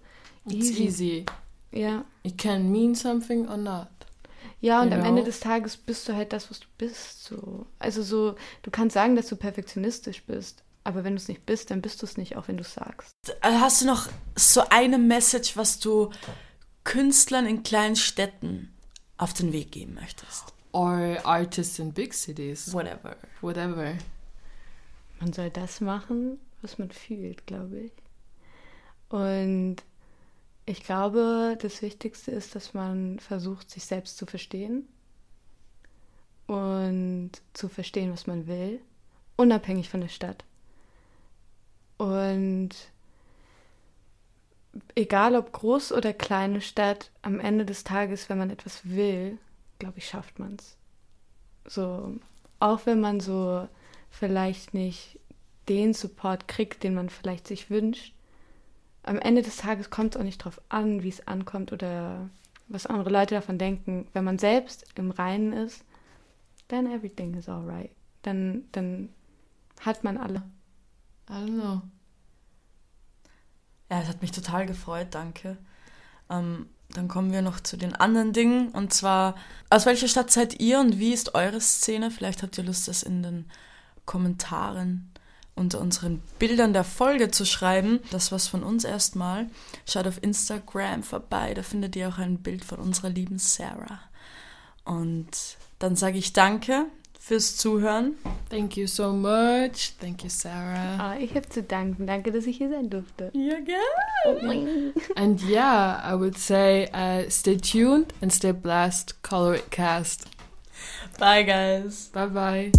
easy. It's easy. Ja. It can mean something or not. Ja, und genau. am Ende des Tages bist du halt das, was du bist. So. Also so, du kannst sagen, dass du perfektionistisch bist, aber wenn du es nicht bist, dann bist du es nicht, auch wenn du es sagst. Hast du noch so eine Message, was du Künstlern in kleinen Städten auf den Weg geben möchtest? Or artists in big cities. Whatever. Whatever. Man soll das machen, was man fühlt, glaube ich. Und ich glaube, das Wichtigste ist, dass man versucht, sich selbst zu verstehen und zu verstehen, was man will, unabhängig von der Stadt. Und egal ob groß oder kleine Stadt, am Ende des Tages, wenn man etwas will, glaube ich, schafft man es. So, auch wenn man so vielleicht nicht den Support kriegt, den man vielleicht sich wünscht, am Ende des Tages kommt es auch nicht drauf an, wie es ankommt oder was andere Leute davon denken. Wenn man selbst im Reinen ist, then everything is alright. Dann, dann hat man alle. I don't know. Ja, es hat mich total gefreut, danke. Ähm, dann kommen wir noch zu den anderen Dingen. Und zwar, aus welcher Stadt seid ihr und wie ist eure Szene? Vielleicht habt ihr Lust, das in den Kommentaren unter unseren Bildern der Folge zu schreiben. Das war's von uns erstmal. Schaut auf Instagram vorbei, da findet ihr auch ein Bild von unserer lieben Sarah. Und dann sage ich danke fürs Zuhören. Thank you so much. Thank you, Sarah. Ah, ich habe zu danken. Danke, dass ich hier sein durfte. Ja, gerne. and yeah, I would say uh, stay tuned and stay blessed. Color it cast. Bye, guys. Bye bye.